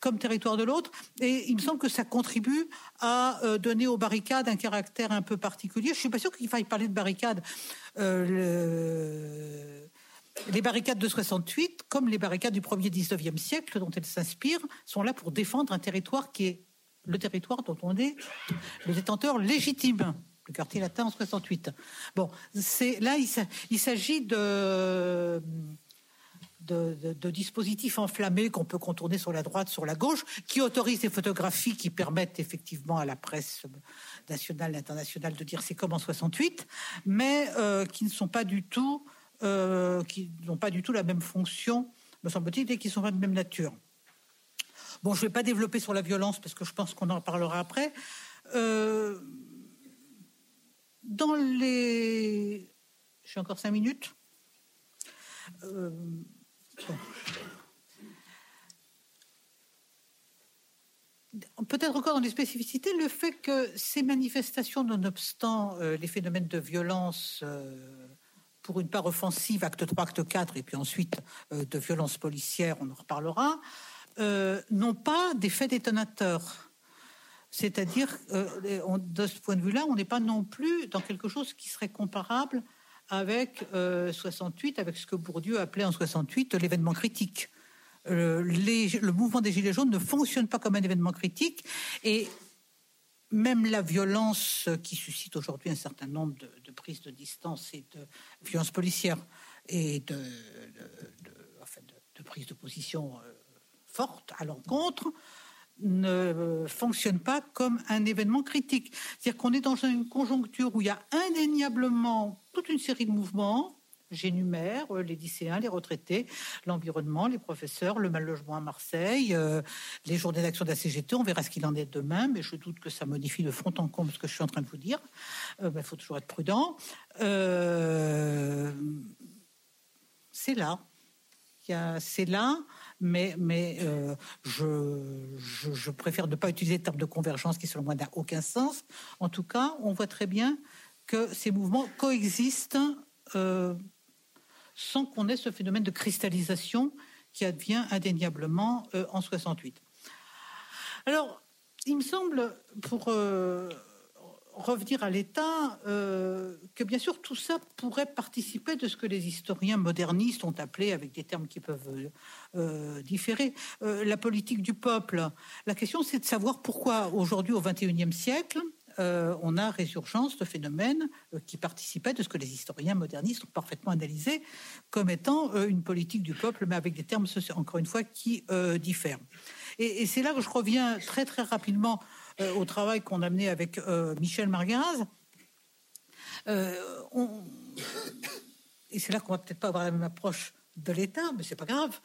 [SPEAKER 3] comme territoire de l'autre. Et il me semble que ça contribue à euh, donner aux barricades un caractère un peu particulier. Je suis pas sûr qu'il faille parler de barricades. Euh, les barricades de 68, comme les barricades du premier 19e siècle dont elles s'inspirent, sont là pour défendre un territoire qui est le territoire dont on est le détenteur légitime le quartier latin en 68. Bon, c'est là il s'agit de, de, dispositifs enflammés qu'on peut contourner sur la droite, sur la gauche, qui autorisent des photographies qui permettent effectivement à la presse nationale internationale de dire c'est comme en 68, mais euh, qui ne sont pas du tout, euh, qui n'ont pas du tout la même fonction, me semble-t-il, et qui sont pas de même nature. Bon, je ne vais pas développer sur la violence parce que je pense qu'on en parlera après. Euh, dans les... J'ai encore cinq minutes. Euh, peut-être encore dans les spécificités, le fait que ces manifestations, nonobstant euh, les phénomènes de violence, euh, pour une part offensive, acte 3, acte 4, et puis ensuite de violence policière, on en reparlera, n'ont pas d'effet détonateur. C'est-à-dire, euh, de ce point de vue-là, on n'est pas non plus dans quelque chose qui serait comparable avec 68, euh, avec ce que Bourdieu appelait en 68 l'événement critique. Euh, le mouvement des Gilets jaunes ne fonctionne pas comme un événement critique et même la violence qui suscite aujourd'hui un certain nombre de, prises de distance et de violences policières et de, de prises de position fortes à l'encontre, ne fonctionne pas comme un événement critique. C'est-à-dire qu'on est dans une conjoncture où il y a indéniablement toute une série de mouvements. J'énumère euh, les lycéens, les retraités, l'environnement, les professeurs, le mal logement à Marseille, euh, les journées d'action de la CGT. On verra ce qu'il en est demain, mais je doute que ça modifie de fond en comble ce que je suis en train de vous dire. Il euh, faut toujours être prudent. c'est là. C'est là mais, euh, je, préfère ne pas utiliser le terme de convergence qui, selon moi, n'a aucun sens. En tout cas, on voit très bien que ces mouvements coexistent euh, sans qu'on ait ce phénomène de cristallisation qui advient indéniablement euh, en 68. Alors, il me semble, pour revenir à l'État, euh, que bien sûr tout ça pourrait participer de ce que les historiens modernistes ont appelé, avec des termes qui peuvent euh, différer, euh, la politique du peuple. La question, c'est de savoir pourquoi aujourd'hui, au XXIe siècle, on a résurgence de phénomènes qui participaient de ce que les historiens modernistes ont parfaitement analysé comme étant une politique du peuple, mais avec des termes, encore une fois, qui diffèrent. Et, et c'est là que je reviens très très rapidement euh, au travail qu'on a mené avec euh, Michel Margaraz. Euh, et c'est là qu'on va peut-être pas avoir la même approche de l'État, mais c'est pas grave.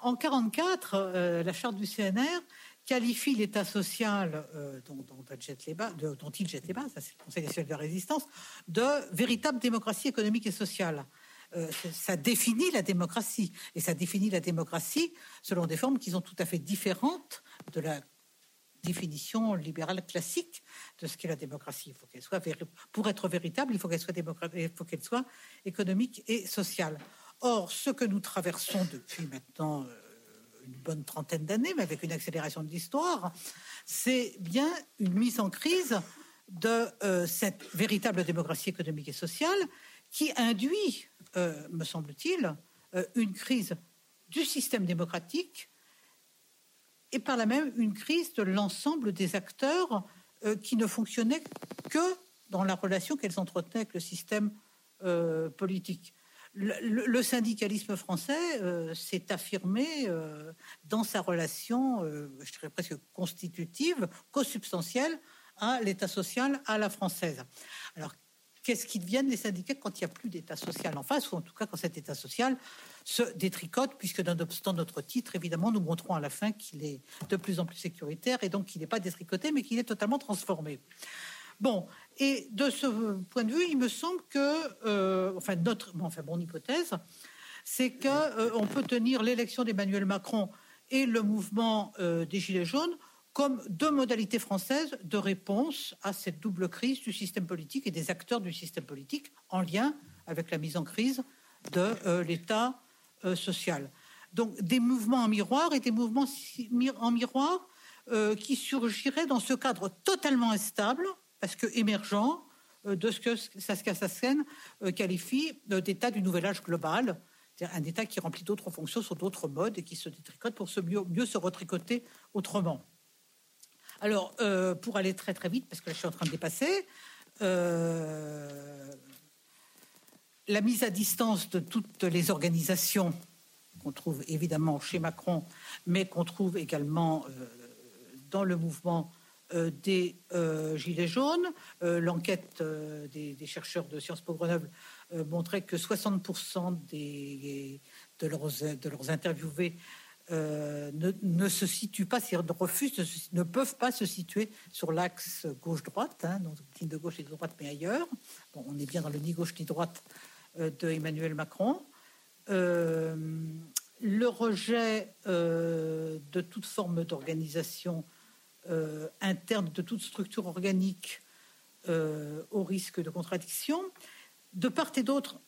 [SPEAKER 3] en 44, la charte du CNR qualifie l'État social dont, il jette les bases, c'est le Conseil national de la résistance, de véritable démocratie économique et sociale. ça définit la démocratie, et ça définit la démocratie selon des formes qui sont tout à fait différentes de la définition libérale classique de ce qu'est la démocratie. Il faut qu'elle soit pour être véritable, il faut qu'elle soit il faut qu'elle soit économique et sociale. Or, ce que nous traversons depuis maintenant euh, une bonne trentaine d'années, mais avec une accélération de l'histoire, c'est bien une mise en crise de euh, cette véritable démocratie économique et sociale qui induit, euh, me semble-t-il, une crise du système démocratique et par là même une crise de l'ensemble des acteurs euh, qui ne fonctionnaient que dans la relation qu'elles entretenaient avec le système euh, politique. Le, syndicalisme français euh, s'est affirmé dans sa relation, je dirais presque constitutive, co-substantielle à l'État social à la française. Alors, qu'est-ce qui deviennent les syndicats quand il n'y a plus d'État social en face, ou en tout cas quand cet État social se détricote, puisque nonobstant notre titre, évidemment, nous montrons à la fin qu'il est de plus en plus sécuritaire, et donc qu'il n'est pas détricoté, mais qu'il est totalement transformé. Bon, et de ce point de vue, il me semble que, euh, enfin, notre, bon, enfin, mon hypothèse, c'est qu'on euh, peut tenir l'élection d'Emmanuel Macron et le mouvement euh, des Gilets jaunes comme deux modalités françaises de réponse à cette double crise du système politique et des acteurs du système politique en lien avec la mise en crise de euh, l'État euh. Donc des mouvements en miroir et des mouvements en miroir euh, qui surgiraient dans ce cadre totalement instable, parce que émergent de ce que Saskia Sassen qualifie d'État du nouvel âge global, un État qui remplit d'autres fonctions sur d'autres modes et qui se détricote pour se mieux, mieux se retricoter autrement. Alors, euh, pour aller très très vite, parce que je suis en train de dépasser, euh, la mise à distance de toutes les organisations qu'on trouve évidemment chez Macron, mais qu'on trouve également euh, dans le mouvement des Gilets jaunes. L'enquête des, chercheurs de Sciences Po Grenoble montrait que 60% des, de, leurs, interviewés euh, ne, se situent pas, c'est refusent, ne, peuvent pas se situer sur l'axe gauche-droite, hein, donc ligne de gauche et de droite, mais ailleurs. Bon, on est bien dans le ni gauche ni droite euh, de Emmanuel Macron. Euh, le rejet de toute forme d'organisation interne, de toute structure organique au risque de contradiction. De part et d'autre,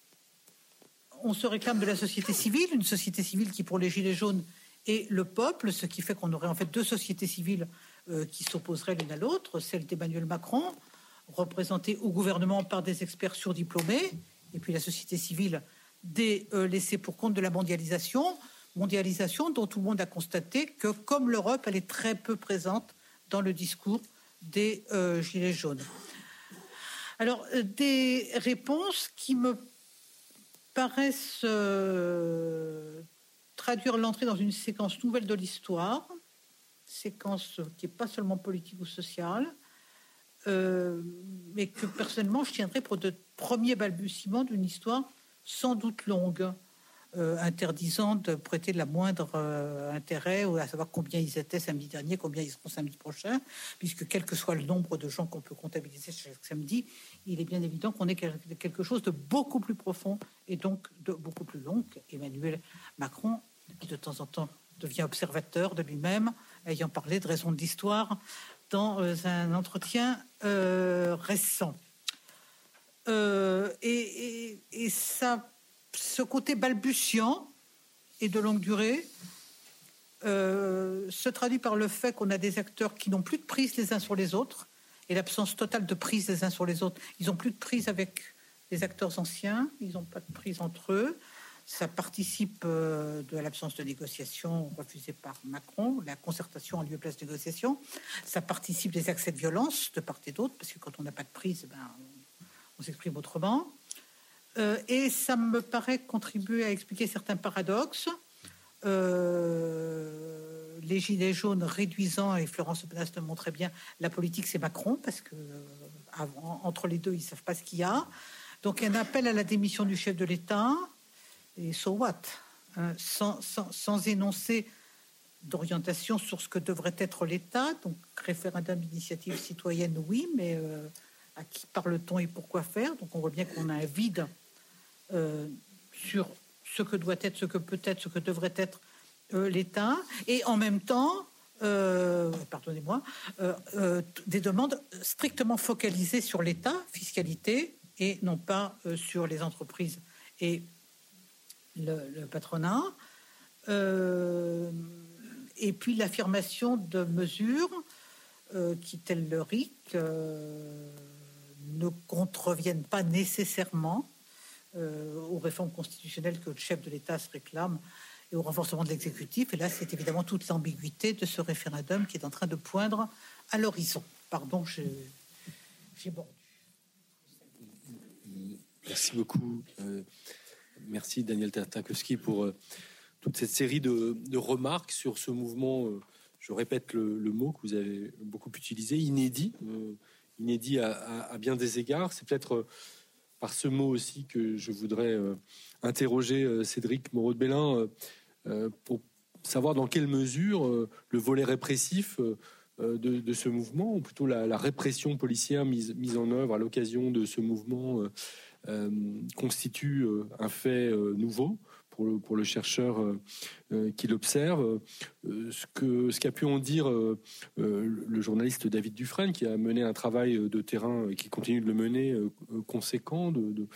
[SPEAKER 3] on se réclame de la société civile, une société civile qui, pour les Gilets jaunes, et le peuple, ce qui fait qu'on aurait en fait deux sociétés civiles euh, qui s'opposeraient l'une à l'autre, celle d'Emmanuel Macron, représentée au gouvernement par des experts surdiplômés, et puis la société civile des euh, laissés pour compte de la mondialisation, mondialisation dont tout le monde a constaté que, comme l'Europe, elle est très peu présente dans le discours des euh, Gilets jaunes. Alors, des réponses qui me paraissent traduire l'entrée dans une séquence nouvelle de l'histoire, séquence qui n'est pas seulement politique ou sociale, euh, mais que personnellement je tiendrais pour de premiers balbutiements d'une histoire sans doute longue, euh, interdisant de prêter la moindre euh, intérêt ou à savoir combien ils étaient samedi dernier, combien ils seront samedi prochain, puisque quel que soit le nombre de gens qu'on peut comptabiliser chaque samedi, il est bien évident qu'on est quelque chose de beaucoup plus profond et donc de beaucoup plus long. Emmanuel Macron qui de temps en temps devient observateur de lui-même, ayant parlé de raison de l'histoire dans euh, un entretien euh, récent. Euh, et, ça, ce côté balbutiant et de longue durée se traduit par le fait qu'on a des acteurs qui n'ont plus de prise les uns sur les autres et l'absence totale de prise les uns sur les autres. Ils n'ont plus de prise avec les acteurs anciens, ils n'ont pas de prise entre eux. Ça participe euh, de l'absence de négociation refusée par Macron, la concertation en lieu place de négociation. Ça participe des accès de violence de part et d'autre, parce que quand on n'a pas de prise, ben, on, s'exprime autrement. Euh, et ça me paraît contribuer à expliquer certains paradoxes. Euh, les gilets jaunes réduisant, et Florence Penas le montrait bien, la politique c'est Macron, parce que entre les deux, ils ne savent pas ce qu'il y a. Donc un appel à la démission du chef de l'État, et so what? Hein, sans, sans, énoncer d'orientation sur ce que devrait être l'État. Donc, référendum d'initiative citoyenne, oui, mais euh, à qui parle-t-on et pourquoi faire? Donc, on voit bien qu'on a un vide euh, sur ce que doit être, ce que peut être, ce que devrait être euh, l'État. Et en même temps, pardonnez-moi, des demandes strictement focalisées sur l'État, fiscalité, et non pas sur les entreprises et le, patronat, euh, et puis l'affirmation de mesures euh, qui, telles le RIC, euh, ne contreviennent pas nécessairement aux réformes constitutionnelles que le chef de l'État se réclame et au renforcement de l'exécutif. Et là, c'est évidemment toute l'ambiguïté de ce référendum qui est en train de poindre à l'horizon. Pardon, j'ai bordu.
[SPEAKER 1] Merci beaucoup. Merci Daniel Tartakowski pour euh, toute cette série de, remarques sur ce mouvement, euh, je répète le, mot que vous avez beaucoup utilisé, inédit, euh, inédit à, bien des égards. C'est peut-être par ce mot aussi que je voudrais interroger Cédric Moreau de Bélin pour savoir dans quelle mesure le volet répressif de, ce mouvement, ou plutôt la, répression policière mise, mise, en œuvre à l'occasion de ce mouvement, constitue un fait nouveau pour le, chercheur euh, euh, qui l'observe. Euh, ce qu'a pu en dire le journaliste David Dufresne, qui a mené un travail de terrain et qui continue de le mener conséquent, de,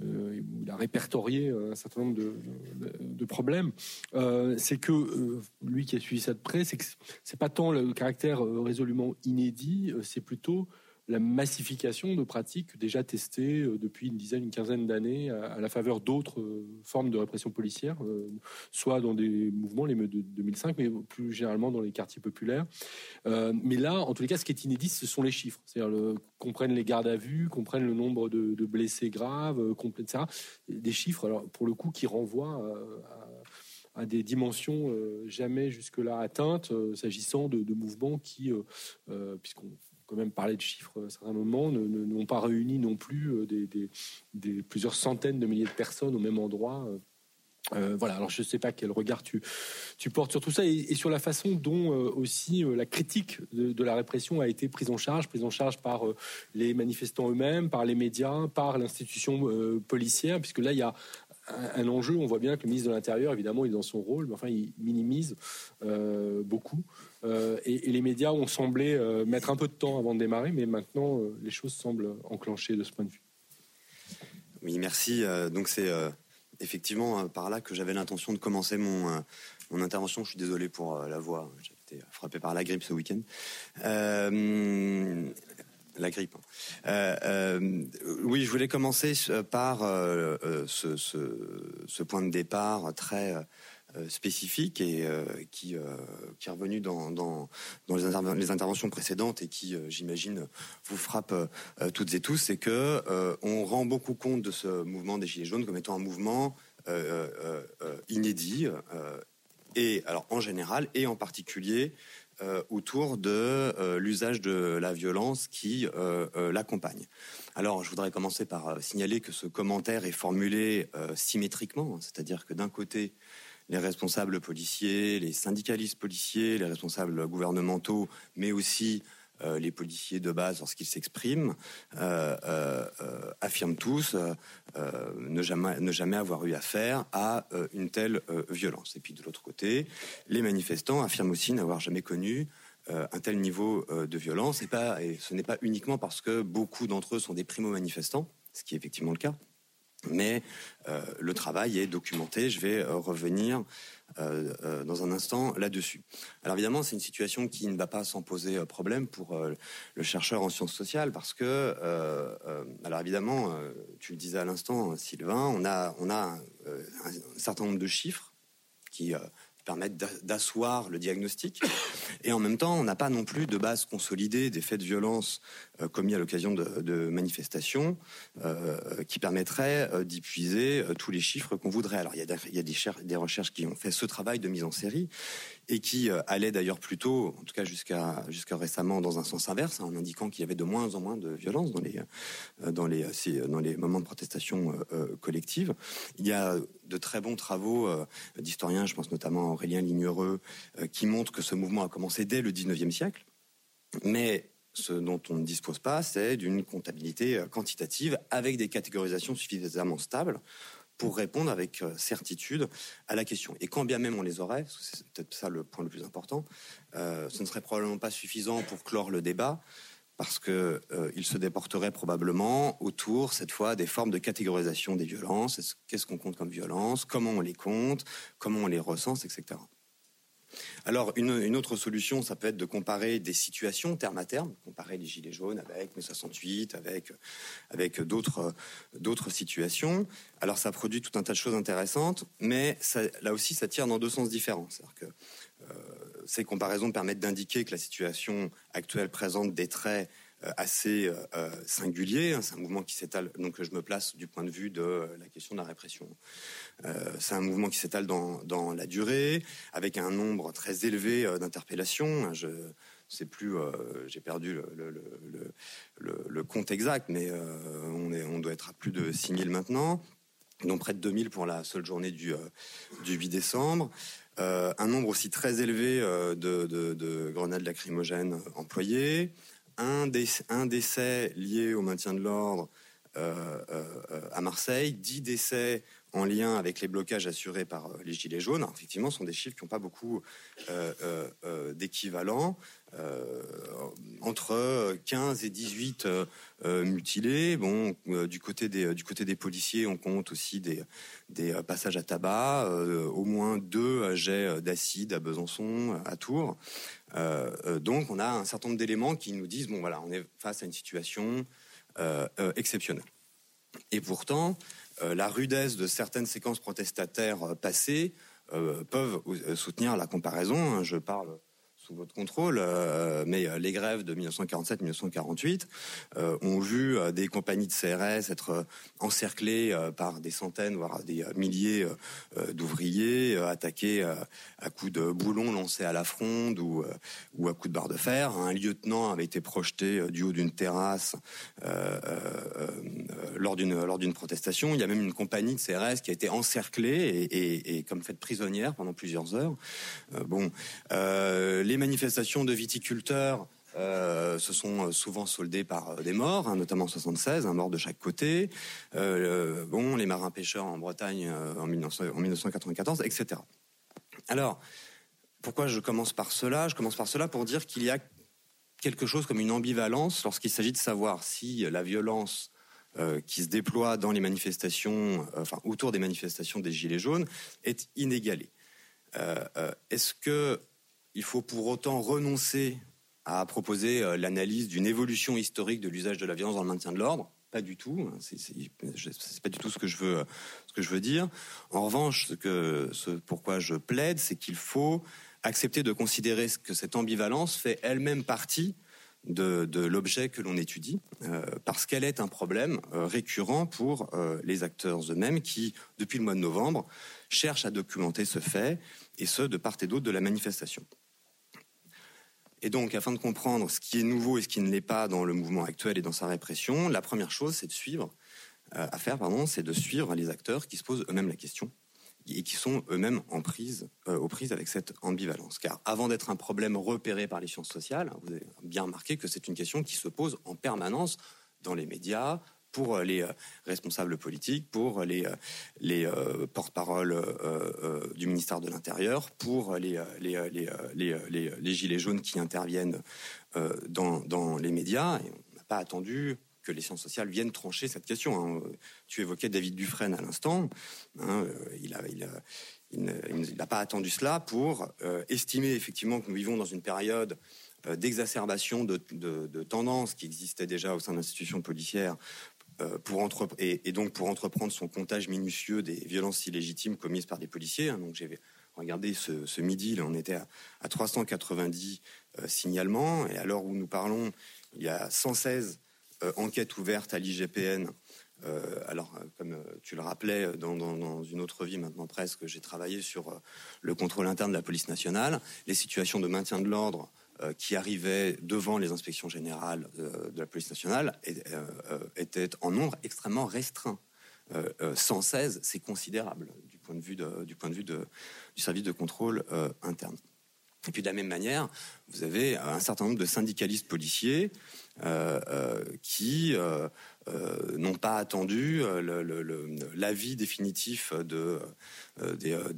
[SPEAKER 1] il a répertorié un certain nombre de, de problèmes, c'est que lui qui a suivi ça de près, c'est que c'est pas tant le caractère résolument inédit, c'est plutôt la massification de pratiques déjà testées euh, depuis une dizaine, une quinzaine d'années à, la faveur d'autres euh, formes de répression policière, euh, soit dans des mouvements, les de 2005, mais plus généralement dans les quartiers populaires. mais là, en tous les cas, ce qui est inédit, ce sont les chiffres. C'est-à-dire qu'on prenne les gardes à vue, qu'on prenne le nombre de, blessés graves, etc. Des chiffres, alors pour le coup, qui renvoient à, des dimensions jamais jusque-là atteintes, s'agissant de, de, mouvements qui, puisqu'on quand même parler de chiffres à certains moments, n'ont pas réuni non plus euh, des, plusieurs centaines de milliers de personnes au même endroit. Euh, euh, voilà, alors je ne sais pas quel regard tu, tu portes sur tout ça et, sur la façon dont aussi la critique de, la répression a été prise en charge, prise en charge par les manifestants eux-mêmes, par les médias, par l'institution policière, puisque là il y a un, enjeu. On voit bien que le ministre de l'Intérieur, évidemment, est dans son rôle, mais enfin, il minimise beaucoup. Euh, et, les médias ont semblé euh, mettre un peu de temps avant de démarrer, mais maintenant, les choses semblent enclencher de ce point de vue.
[SPEAKER 4] Oui, merci. donc, c'est effectivement par là que j'avais l'intention de commencer mon, intervention. Je suis désolé pour la voix. J'ai été frappé par la grippe ce week-end la grippe. Hein. Euh, euh, oui, je voulais commencer par euh, ce, point de départ très spécifique et qui, qui est revenu dans, dans, les, interventions précédentes et qui, j'imagine, vous frappe toutes et tous, c'est que on rend beaucoup compte de ce mouvement des Gilets jaunes comme étant un mouvement inédit et alors en général et en particulier euh, autour de euh, l'usage de la violence qui euh, l'accompagne. Alors, je voudrais commencer par signaler que ce commentaire est formulé symétriquement, c'est-à-dire que d'un côté, les responsables policiers, les syndicalistes policiers, les responsables gouvernementaux, mais aussi euh, les policiers de base, lorsqu'ils s'expriment, euh, euh, affirment tous ne, jamais, avoir eu affaire à une telle violence. Et puis de l'autre côté, les manifestants affirment aussi n'avoir jamais connu un tel niveau de violence. Et, pas, et ce n'est pas uniquement parce que beaucoup d'entre eux sont des primo-manifestants, ce qui est effectivement le cas, mais le travail est documenté. Je vais revenir euh, euh, dans un instant là-dessus. Alors évidemment, c'est une situation qui ne va pas s'en poser euh, problème pour le chercheur en sciences sociales parce que, alors évidemment, tu le disais à l'instant, Sylvain, on a, un, un certain nombre de chiffres qui permettent d'asseoir le diagnostic. Et en même temps, on n'a pas non plus de base consolidée des faits de violence euh, commis à l'occasion de, manifestations euh, qui permettraient euh, d'épuiser tous les chiffres qu'on voudrait. Alors, il y a, des, recherches qui ont fait ce travail de mise en série et qui allaient d'ailleurs plutôt, en tout cas jusqu'à récemment, dans un sens inverse, en indiquant qu'il y avait de moins en moins de violence dans les moments de protestation collective. Il y a de très bons travaux d'historiens, je pense notamment à Aurélien Lignereux, qui montrent que ce mouvement a commencé dès le 19e siècle. Mais ce dont on ne dispose pas, c'est d'une comptabilité euh, quantitative avec des catégorisations suffisamment stables pour répondre avec euh, certitude à la question. Et quand bien même on les aurait, c'est peut-être ça le point le plus important, euh, ce ne serait probablement pas suffisant pour clore le débat, parce que il se déporterait probablement autour, cette fois, des formes de catégorisation des violences. Qu'est-ce qu'on compte comme violence? Comment on les compte? Comment on les recense, etc. Alors, une, autre solution, ça peut être de comparer des situations terme à terme, comparer les Gilets jaunes avec mai 68, avec, avec d'autres, situations. Alors, ça produit tout un tas de choses intéressantes, mais là aussi, ça tire dans deux sens différents. C'est-à-dire que euh, ces comparaisons permettent d'indiquer que la situation actuelle présente des traits assez euh, euh, singulier. Hein. C'est un mouvement qui s'étale, donc je me place du point de vue de la question de la répression. c'est un mouvement qui s'étale dans, la durée, avec un nombre très élevé d'interpellations. Je, c'est plus, j'ai perdu le, compte exact, mais on, est, on doit être à plus de 6000 maintenant, dont près de 2000 pour la seule journée du, du 8 décembre. un nombre aussi très élevé de, grenades lacrymogènes employées, un, décès lié au maintien de l'ordre à Marseille, 10 décès en lien avec les blocages assurés par euh, les Gilets jaunes. effectivement, ce sont des chiffres qui n'ont pas beaucoup euh, euh, d'équivalent. entre 15 et 18 mutilés. Bon, du, côté des, du côté des policiers, on compte aussi des, des passages à tabac, au moins deux jets d'acide à Besançon, à Tours. Donc, on a un certain nombre d'éléments qui nous disent bon, voilà, on est face à une situation exceptionnelle. Et pourtant, euh, la rudesse de certaines séquences protestataires euh, passées euh, peuvent soutenir la comparaison. Hein. Je parle sous votre contrôle, euh, mais euh, les grèves de 1947-1948 euh, ont vu des compagnies de CRS être encerclées par des centaines, voire des milliers d'ouvriers, attaqués à coups de boulons lancés à la fronde ou, à coups de barre de fer. Un lieutenant avait été projeté du haut d'une terrasse lors d'une lors d'une protestation. Il y a même une compagnie de CRS qui a été encerclée et, et, comme faite prisonnière pendant plusieurs heures. bon, les les manifestations de viticulteurs euh, se sont souvent soldées par euh, des morts, hein, notamment en 76, un mort de chaque côté. Euh, bon, les marins pêcheurs en Bretagne en, 1994, etc. Alors, pourquoi je commence par cela? Je commence par cela pour dire qu'il y a quelque chose comme une ambivalence lorsqu'il s'agit de savoir si la violence qui se déploie dans les manifestations, enfin autour des manifestations des Gilets jaunes, est inégalée. Est-ce que il faut pour autant renoncer à proposer euh, l'analyse d'une évolution historique de l'usage de la violence dans le maintien de l'ordre. Pas du tout. Hein. C'est pas du tout ce que je veux, dire. En revanche, ce que, ce pourquoi je plaide, c'est qu'il faut accepter de considérer que cette ambivalence fait elle-même partie de, l'objet que l'on étudie, euh, parce qu'elle est un problème euh, récurrent pour les acteurs eux-mêmes qui, depuis le mois de novembre, cherchent à documenter ce fait, et ce, de part et d'autre de la manifestation. Et donc, afin de comprendre ce qui est nouveau et ce qui ne l'est pas dans le mouvement actuel et dans sa répression, la première chose, c'est de suivre, euh, à faire, pardon, c'est de suivre les acteurs qui se posent eux-mêmes la question et qui sont eux-mêmes en prise, euh, aux prises avec cette ambivalence. Car avant d'être un problème repéré par les sciences sociales, vous avez bien remarqué que c'est une question qui se pose en permanence dans les médias, pour les euh, responsables politiques, pour les, euh, les euh, porte-paroles du ministère de l'Intérieur, pour les, gilets jaunes qui interviennent dans, les médias. Et on n'a pas attendu que les sciences sociales viennent trancher cette question. Hein. Tu évoquais David Dufresne à l'instant. Il n'a pas attendu cela pour estimer effectivement que nous vivons dans une période d'exacerbation de, de, de, tendances qui existaient déjà au sein de l'institution policière euh, et, donc pour entreprendre son comptage minutieux des violences illégitimes commises par des policiers. Hein. donc j'ai regardé ce, midi, là, on était à, 390 euh, signalements, et à l'heure où nous parlons, il y a 116 euh, enquêtes ouvertes à l'IGPN. alors, comme tu le rappelais, dans, une autre vie maintenant presque, j'ai travaillé sur le contrôle interne de la police nationale, les situations de maintien de l'ordre qui arrivaient devant les inspections générales euh, de la police nationale euh, étaient en nombre extrêmement restreint. 116, c'est considérable du point de vue, du, service de contrôle interne. Et puis de la même manière, vous avez un certain nombre de syndicalistes policiers qui euh, n'ont pas attendu euh, l'avis définitif de, euh, de,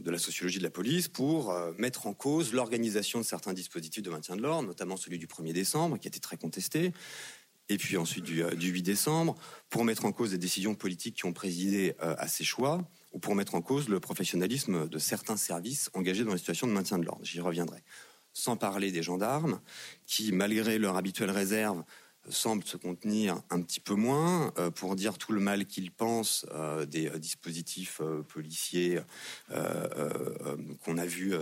[SPEAKER 4] de, la sociologie de la police pour mettre en cause l'organisation de certains dispositifs de maintien de l'ordre, notamment celui du 1er décembre, qui a été très contesté, et puis ensuite du, du 8 décembre, pour mettre en cause des décisions politiques qui ont présidé à ces choix, ou pour mettre en cause le professionnalisme de certains services engagés dans les situations de maintien de l'ordre. J'y reviendrai. Sans parler des gendarmes, qui, malgré leur habituelle réserve, semble se contenir un petit peu moins euh, pour dire tout le mal qu'il pense euh, des euh, dispositifs policiers qu'on a vu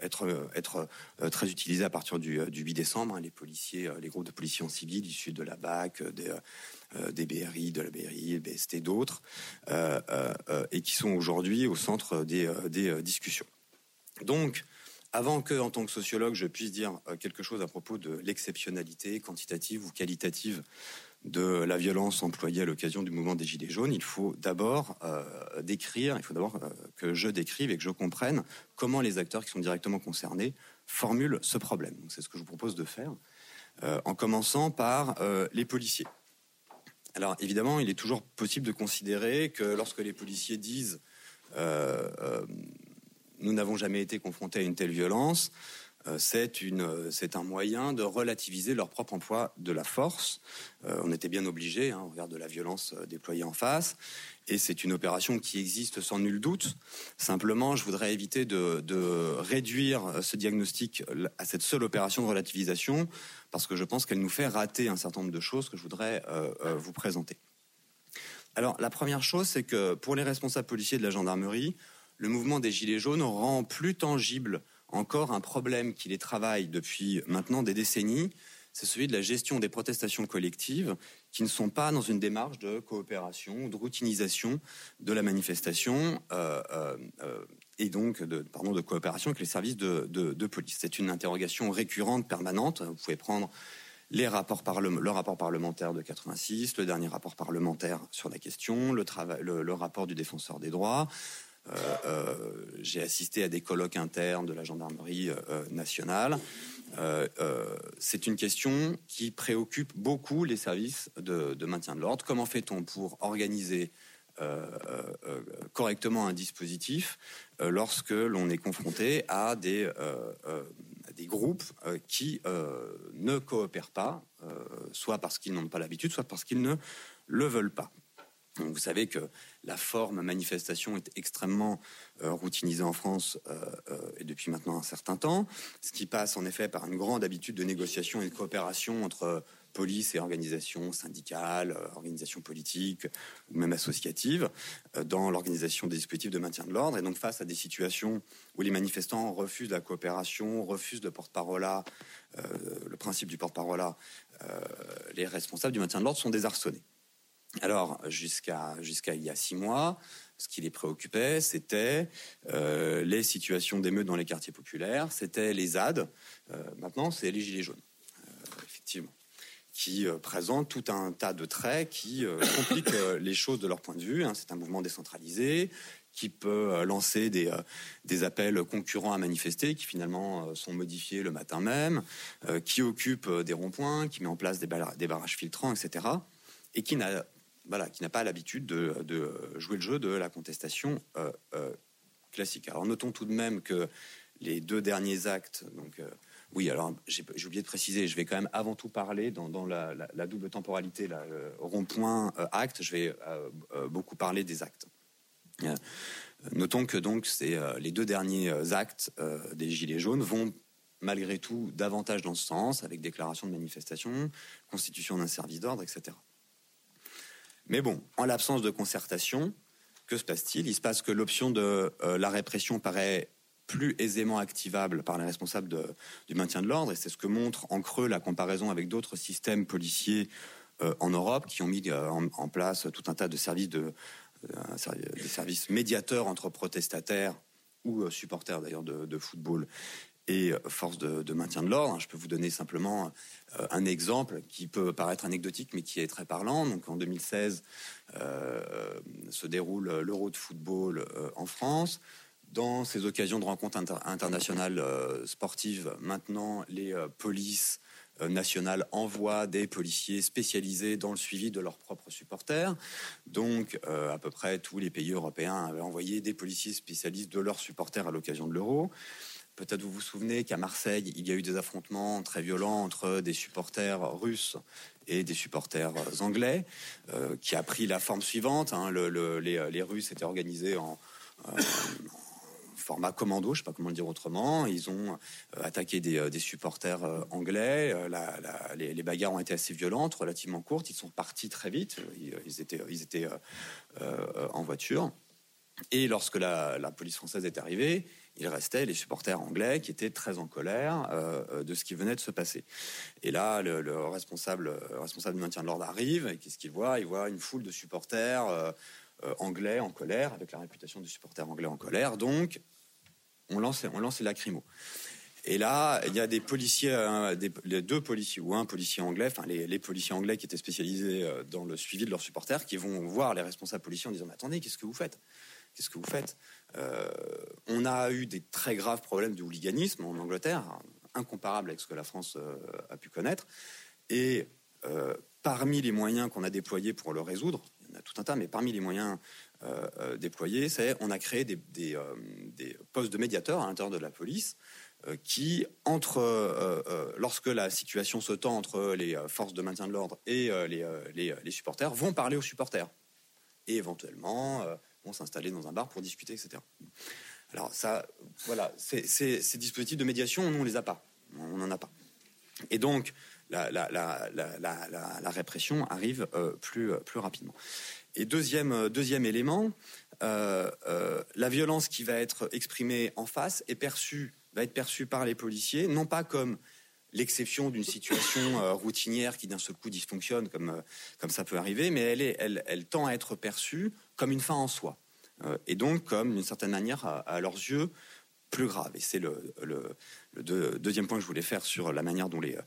[SPEAKER 4] être, très utilisés à partir du, 8 décembre. Hein, les policiers, les groupes de policiers en civil issus de la BAC, des, BRI, de la BRI, BST, d'autres, et qui sont aujourd'hui au centre des, des discussions. Donc, Avant que, en tant que sociologue, je puisse dire quelque chose à propos de l'exceptionnalité quantitative ou qualitative de la violence employée à l'occasion du mouvement des Gilets jaunes, il faut d'abord décrire, il faut d'abord que je décrive et que je comprenne comment les acteurs qui sont directement concernés formulent ce problème. C'est ce que je vous propose de faire, en commençant par les policiers. Alors évidemment, il est toujours possible de considérer que lorsque les policiers disent euh, euh, nous n'avons jamais été confrontés à une telle violence, euh, c'est un moyen de relativiser leur propre emploi de la force. on était bien obligé, hein, au de la violence déployée en face, et c'est une opération qui existe sans nul doute. Simplement, je voudrais éviter de réduire ce diagnostic à cette seule opération de relativisation parce que je pense qu'elle nous fait rater un certain nombre de choses que je voudrais euh, euh, vous présenter. Alors, la première chose, c'est que pour les responsables policiers de la gendarmerie, le mouvement des Gilets jaunes rend plus tangible encore un problème qui les travaille depuis maintenant des décennies, c'est celui de la gestion des protestations collectives qui ne sont pas dans une démarche de coopération ou de routinisation de la manifestation. Euh, et donc de, de coopération avec les services de, police. C'est une interrogation récurrente, permanente. Vous pouvez prendre le rapport parlementaire de 86, le dernier rapport parlementaire sur la question, le, rapport du défenseur des droits. Euh, euh, j'ai assisté à des colloques internes de la gendarmerie euh, nationale. c'est une question qui préoccupe beaucoup les services de, maintien de l'ordre. Comment fait-on pour organiser correctement un dispositif lorsque l'on est confronté à des groupes qui ne coopèrent pas, soit parce qu'ils n'ont pas l'habitude, soit parce qu'ils ne le veulent pas? Vous savez que la forme manifestation est extrêmement routinisée en France et depuis maintenant un certain temps, ce qui passe en effet par une grande habitude de négociation et de coopération entre police et organisations syndicales, euh, organisations politiques ou même associatives euh, dans l'organisation des dispositifs de maintien de l'ordre. Et donc face à des situations où les manifestants refusent la coopération, refusent le porte-parole, euh, le principe du porte-parole, les responsables du maintien de l'ordre sont désarçonnés. Alors jusqu'à il y a six mois, ce qui les préoccupait, c'était les situations d'émeutes dans les quartiers populaires, c'était les ZAD. maintenant, c'est les gilets jaunes, effectivement qui euh, présente tout un tas de traits qui euh, compliquent euh, les choses de leur point de vue. Hein. C'est un mouvement décentralisé qui peut lancer des, des appels concurrents à manifester, qui finalement sont modifiés le matin même, qui occupe des ronds-points, qui met en place des, des, barrages filtrants, etc. Et qui n'a voilà, qui n'a pas l'habitude de, jouer le jeu de la contestation classique. Alors notons tout de même que les deux derniers actes, donc oui, alors j'ai oublié de préciser, je vais quand même avant tout parler dans, la, double temporalité, la, rond-point euh, acte, je vais euh, euh, beaucoup parler des actes. notons que donc c'est les deux derniers actes des Gilets jaunes vont malgré tout davantage dans ce sens, avec déclaration de manifestation, constitution d'un service d'ordre, etc. Mais bon, en l'absence de concertation, que se passe-t-il? Il se passe que l'option de la répression paraît plus aisément activable par les responsables du maintien de l'ordre. Et c'est ce que montre en creux la comparaison avec d'autres systèmes policiers euh, en Europe qui ont mis euh, en, place tout un tas de services, de, euh, services médiateurs entre protestataires ou supporters d'ailleurs de, football et forces de, maintien de l'ordre. Je peux vous donner simplement un exemple qui peut paraître anecdotique, mais qui est très parlant. Donc, en 2016, se déroule l'Euro de football en France. Dans ces occasions de rencontres internationales euh, sportives, maintenant, les euh, polices euh, nationales envoient des policiers spécialisés dans le suivi de leurs propres supporters. Donc, à peu près tous les pays européens avaient envoyé des policiers spécialistes de leurs supporters à l'occasion de l'Euro. Peut-être vous vous souvenez qu'à Marseille, il y a eu des affrontements très violents entre des supporters russes et des supporters anglais, qui a pris la forme suivante. Hein. les, Russes étaient organisés en, format commando, je sais pas comment le dire autrement. Ils ont euh, attaqué des, euh, supporters euh, anglais. les, bagarres ont été assez violentes, relativement courtes. Ils sont partis très vite. Ils étaient en voiture. Et lorsque la, police française est arrivée, il restait les supporters anglais qui étaient très en colère de ce qui venait de se passer. Et là, le, responsable, responsable du maintien de l'ordre arrive, et qu'est-ce qu'il voit? Il voit une foule de supporters anglais en colère, avec la réputation du supporter anglais en colère. Donc, on lance, on lance les lacrymos. Et là, il y a des policiers, euh, des, deux policiers ou un policier anglais, enfin les, policiers anglais qui étaient spécialisés euh, dans le suivi de leurs supporters, qui vont voir les responsables policiers en disant mais attendez, qu'est-ce que vous faites? Qu'est-ce que vous faites? Euh, On a eu des très graves problèmes de hooliganisme en Angleterre, incomparables avec ce que la France a pu connaître. Et parmi les moyens qu'on a déployés pour le résoudre, il y en a tout un tas, mais parmi les moyens déployés, c'est on a créé des, postes de médiateurs à l'intérieur de la police euh, qui, entre, euh, euh, lorsque la situation se tend entre les forces de maintien de l'ordre et les, supporters, vont parler aux supporters et éventuellement vont s'installer dans un bar pour discuter, etc. Alors ça, voilà, ces dispositifs de médiation, nous on les a pas, on n'en a pas. Et donc la, répression arrive plus, plus rapidement. Et deuxième, deuxième élément, la violence qui va être exprimée en face est perçue va être perçue par les policiers, non pas comme l'exception d'une situation euh, routinière qui d'un seul coup dysfonctionne, comme, euh, comme ça peut arriver, mais elle, est, elle, tend à être perçue comme une fin en soi, euh, et donc comme, d'une certaine manière, à, leurs yeux, plus grave. Et c'est le, deuxième point que je voulais faire sur la manière dont les,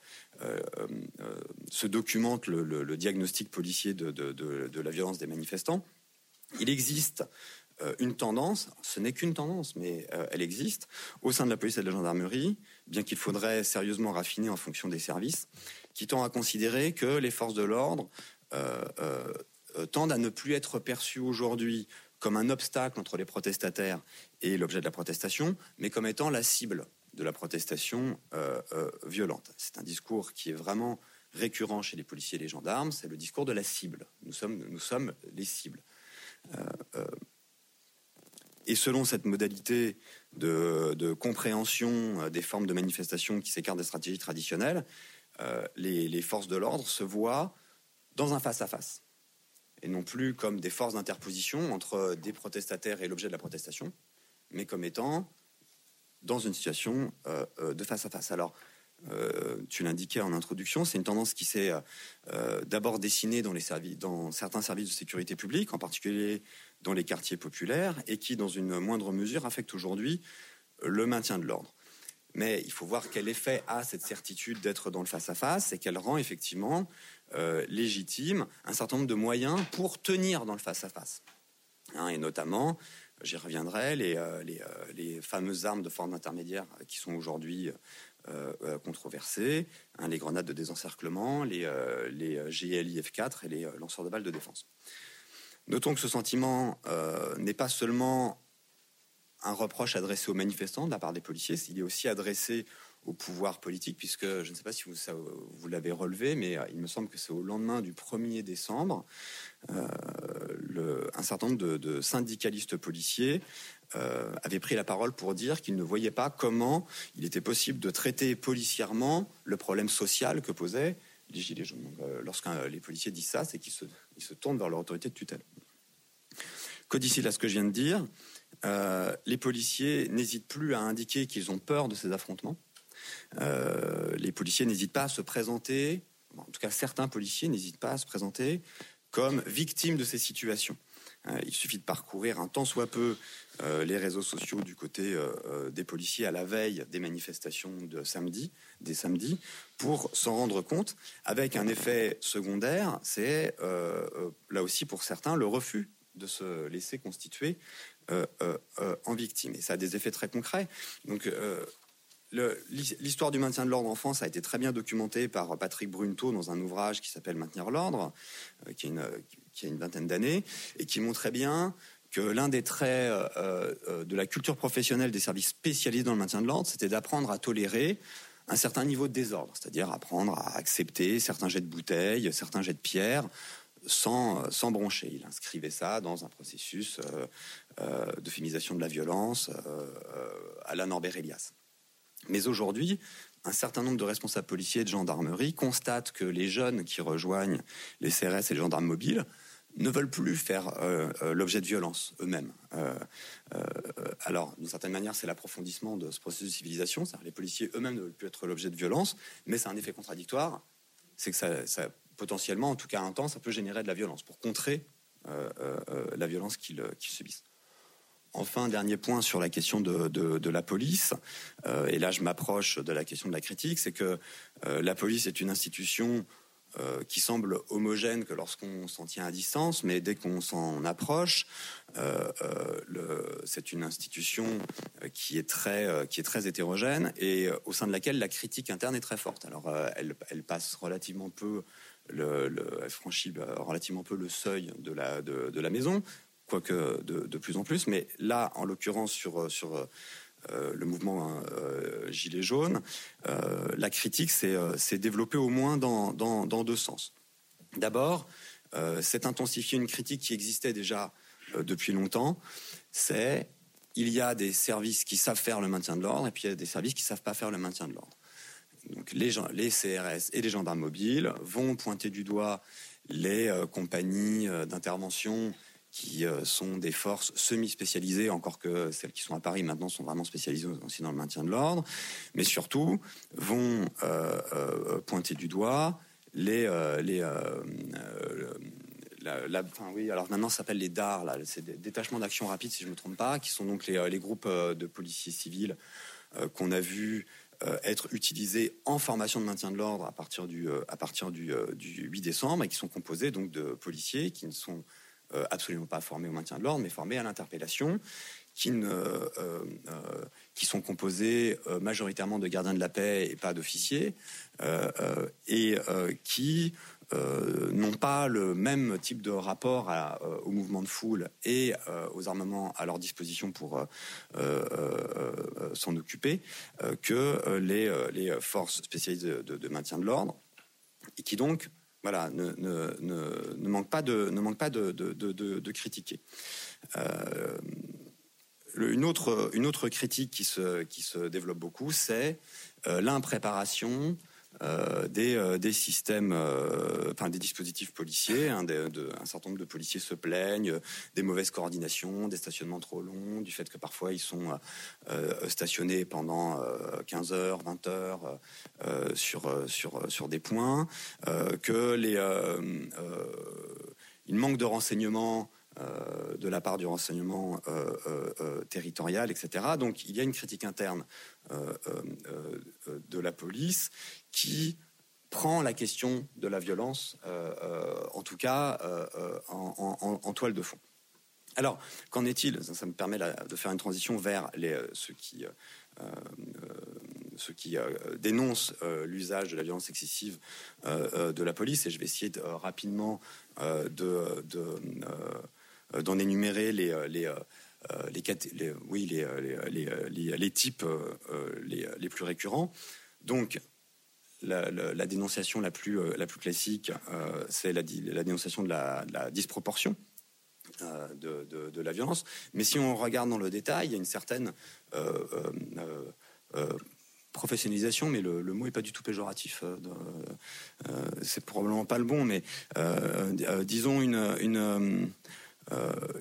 [SPEAKER 4] se documente le, diagnostic policier de, la violence des manifestants. Il existe euh, une tendance, ce n'est qu'une tendance, mais euh, elle existe, au sein de la police et de la gendarmerie, bien qu'il faudrait sérieusement raffiner en fonction des services, qui tend à considérer que les forces de l'ordre euh, tendent à ne plus être perçues aujourd'hui comme un obstacle entre les protestataires et l'objet de la protestation, mais comme étant la cible de la protestation violente. C'est un discours qui est vraiment récurrent chez les policiers et les gendarmes, c'est le discours de la cible. Nous sommes, nous sommes les cibles. Et selon cette modalité de, compréhension euh, des formes de manifestation qui s'écartent des stratégies traditionnelles, euh, les, forces de l'ordre se voient dans un face-à-face. Et non plus comme des forces d'interposition entre des protestataires et l'objet de la protestation, mais comme étant dans une situation euh, de face-à-face. Alors, tu l'indiquais en introduction, c'est une tendance qui s'est d'abord dessinée dans, certains services de sécurité publique, en particulier dans les quartiers populaires et qui, dans une moindre mesure, affecte aujourd'hui le maintien de l'ordre. Mais il faut voir quel effet a cette certitude d'être dans le face-à-face et qu'elle rend effectivement euh, légitime un certain nombre de moyens pour tenir dans le face-à-face. Hein, et notamment, j'y reviendrai, les, euh, euh, les, fameuses armes de forme intermédiaire qui sont aujourd'hui controversées, hein, les grenades de désencerclement, les, les GLI F4 et les lanceurs de balles de défense. Notons que ce sentiment n'est pas seulement un reproche adressé aux manifestants de la part des policiers, il est aussi adressé au pouvoir politique, puisque je ne sais pas si vous, vous l'avez relevé, mais euh, il me semble que c'est au lendemain du 1er décembre, euh, le, un certain nombre de, syndicalistes policiers avaient pris la parole pour dire qu'ils ne voyaient pas comment il était possible de traiter policièrement le problème social que posaient les gilets jaunes. lorsque les policiers disent ça, c'est qu'ils se, ils tournent vers leur autorité de tutelle. Codicile à ce que je viens de dire, euh, les policiers n'hésitent plus à indiquer qu'ils ont peur de ces affrontements. Euh, les policiers n'hésitent pas à se présenter, en tout cas certains policiers n'hésitent pas à se présenter comme victimes de ces situations. Euh, il suffit de parcourir un tant soit peu les réseaux sociaux du côté des policiers à la veille des manifestations de samedi, des samedis, pour s'en rendre compte, avec un effet secondaire, c'est là aussi pour certains le refus de se laisser constituer euh, euh, euh, en victime. Et ça a des effets très concrets. Donc, L'histoire du maintien de l'ordre en France a été très bien documentée par Patrick Brunto dans un ouvrage qui s'appelle Maintenir l'ordre, qui, qui, a une vingtaine d'années, et qui montrait bien que l'un des traits de la culture professionnelle des services spécialisés dans le maintien de l'ordre, c'était d'apprendre à tolérer un certain niveau de désordre, c'est-à-dire apprendre à accepter certains jets de bouteilles, certains jets de pierres, sans, sans broncher. Il inscrivait ça dans un processus euh, euh, de la violence euh, à la Norbert Elias. Mais aujourd'hui, un certain nombre de responsables policiers et de gendarmerie constatent que les jeunes qui rejoignent les CRS et les gendarmes mobiles ne veulent plus faire l'objet de violence eux-mêmes. alors, d'une certaine manière, c'est l'approfondissement de ce processus de civilisation. Les policiers eux-mêmes ne veulent plus être l'objet de violence, mais c'est un effet contradictoire. C'est que ça, potentiellement, en tout cas un temps, ça peut générer de la violence pour contrer euh, euh, euh, la violence qu'ils subissent. Enfin, dernier point sur la question de, la police, et là je m'approche de la question de la critique, c'est que la police est une institution euh, qui semble homogène que lorsqu'on s'en tient à distance, mais dès qu'on s'en approche, euh, euh, c'est une institution qui est très qui est très hétérogène et au sein de laquelle la critique interne est très forte. Alors elle, passe relativement peu le, elle franchit relativement peu le seuil de la maison, quoique de, plus en plus. Mais là, en l'occurrence sur sur euh, le mouvement hein, euh, Gilets jaunes, euh, la critique s'est développée au moins dans, deux sens. D'abord, c'est intensifier une critique qui existait déjà depuis longtemps, c'est il y a des services qui savent faire le maintien de l'ordre et puis il y a des services qui ne savent pas faire le maintien de l'ordre. Donc les, CRS et les gendarmes mobiles vont pointer du doigt les compagnies d'intervention qui euh, sont des forces semi-spécialisées, encore que celles qui sont à Paris maintenant sont vraiment spécialisées aussi dans le maintien de l'ordre, mais surtout vont euh, euh, pointer du doigt les, les la, enfin, oui, alors maintenant ça s'appelle les DAR, là, c'est des détachements d'action rapide si je ne me trompe pas, qui sont donc les, groupes de policiers civils qu'on a vu être utilisés en formation de maintien de l'ordre à partir du à partir du, du, 8 décembre et qui sont composés donc de policiers qui ne sont absolument pas formés au maintien de l'ordre, mais formés à l'interpellation, qui, euh, euh, sont composés majoritairement de gardiens de la paix et pas d'officiers, et qui n'ont pas le même type de rapport au mouvement de foule et aux armements à leur disposition pour s'en occuper que les, forces spécialisées de maintien de l'ordre, et qui donc voilà, ne, manque pas de, ne manque pas de, de, critiquer. Euh, une, autre, une autre critique qui se, qui se développe beaucoup, c'est euh, l'impréparation euh, des, euh, des, systèmes, euh, enfin des dispositifs policiers. Hein, un certain nombre de policiers se plaignent des mauvaises coordinations, des stationnements trop longs, du fait que parfois ils sont stationnés pendant 15 heures, 20 heures sur, sur, sur des points, que les, il manque de renseignements de la part du renseignement territorial, etc. Donc il y a une critique interne de la police qui prend la question de la violence, euh, euh, en tout cas euh, en, toile de fond. Alors, qu'en est-il? Ça, me permet de faire une transition vers ceux qui, dénoncent l'usage de la violence excessive de la police, et je vais essayer de, rapidement de, d'en énumérer les les, oui, les, les, les types les, plus récurrents. Donc, la, dénonciation la plus, euh, la plus classique, euh, c'est la, dénonciation de la, disproportion. Euh, de, la violence. Mais si on regarde dans le détail, il y a une certaine professionnalisation, mais le, mot n'est pas du tout péjoratif. c'est probablement pas le bon, mais disons une,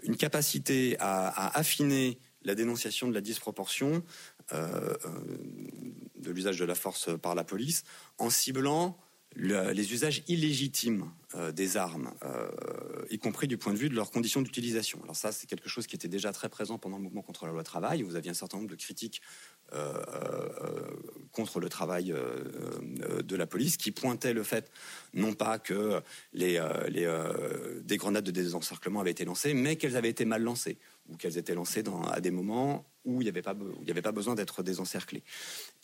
[SPEAKER 4] une capacité à, affiner la dénonciation de la disproportion de l'usage de la force par la police en ciblant les usages illégitimes euh, des armes, euh, y compris du point de vue de leurs conditions d'utilisation. Alors ça, c'est quelque chose qui était déjà très présent pendant le mouvement contre la loi travail. Vous aviez un certain nombre de critiques euh, contre le travail de la police qui pointaient le fait, non pas que des grenades de désencerclement avaient été lancées, mais qu'elles avaient été mal lancées ou qu'elles étaient lancées à des moments où il n'y avait, pas, avait pas besoin d'être désencerclé.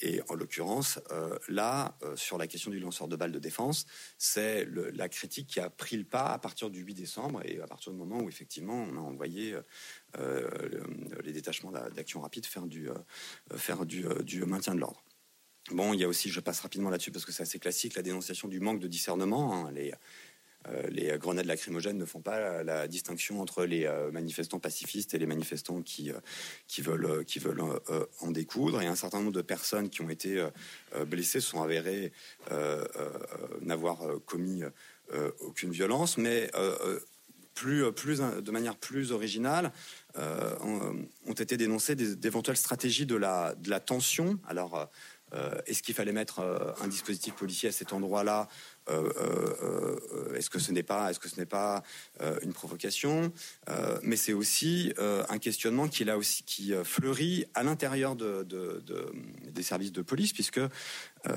[SPEAKER 4] Et en l'occurrence, euh, là, euh, sur la question du lanceur de balles de défense, c'est la critique qui a pris le pas à partir du 8 décembre et à partir du moment où effectivement on a envoyé euh, les détachements d'action rapide faire du, faire du, du maintien de l'ordre. Bon, il y a aussi, je passe rapidement là-dessus parce que c'est assez classique, la dénonciation du manque de discernement. Hein, les, les grenades lacrymogènes ne font pas la, distinction entre les euh, manifestants pacifistes et les manifestants qui, euh, qui veulent, qui veulent en découdre. Et un certain nombre de personnes qui ont été blessées sont avérées n'avoir commis aucune violence, mais plus, plus, de manière plus originale, ont, été dénoncées d'éventuelles stratégies de la, de la tension. Alors, Est-ce qu'il fallait mettre un dispositif policier à cet endroit-là Est-ce que ce n'est pas, est-ce que ce n'est pas une provocation Mais c'est aussi un questionnement qui là aussi qui fleurit à l'intérieur de, des services de police, puisque vous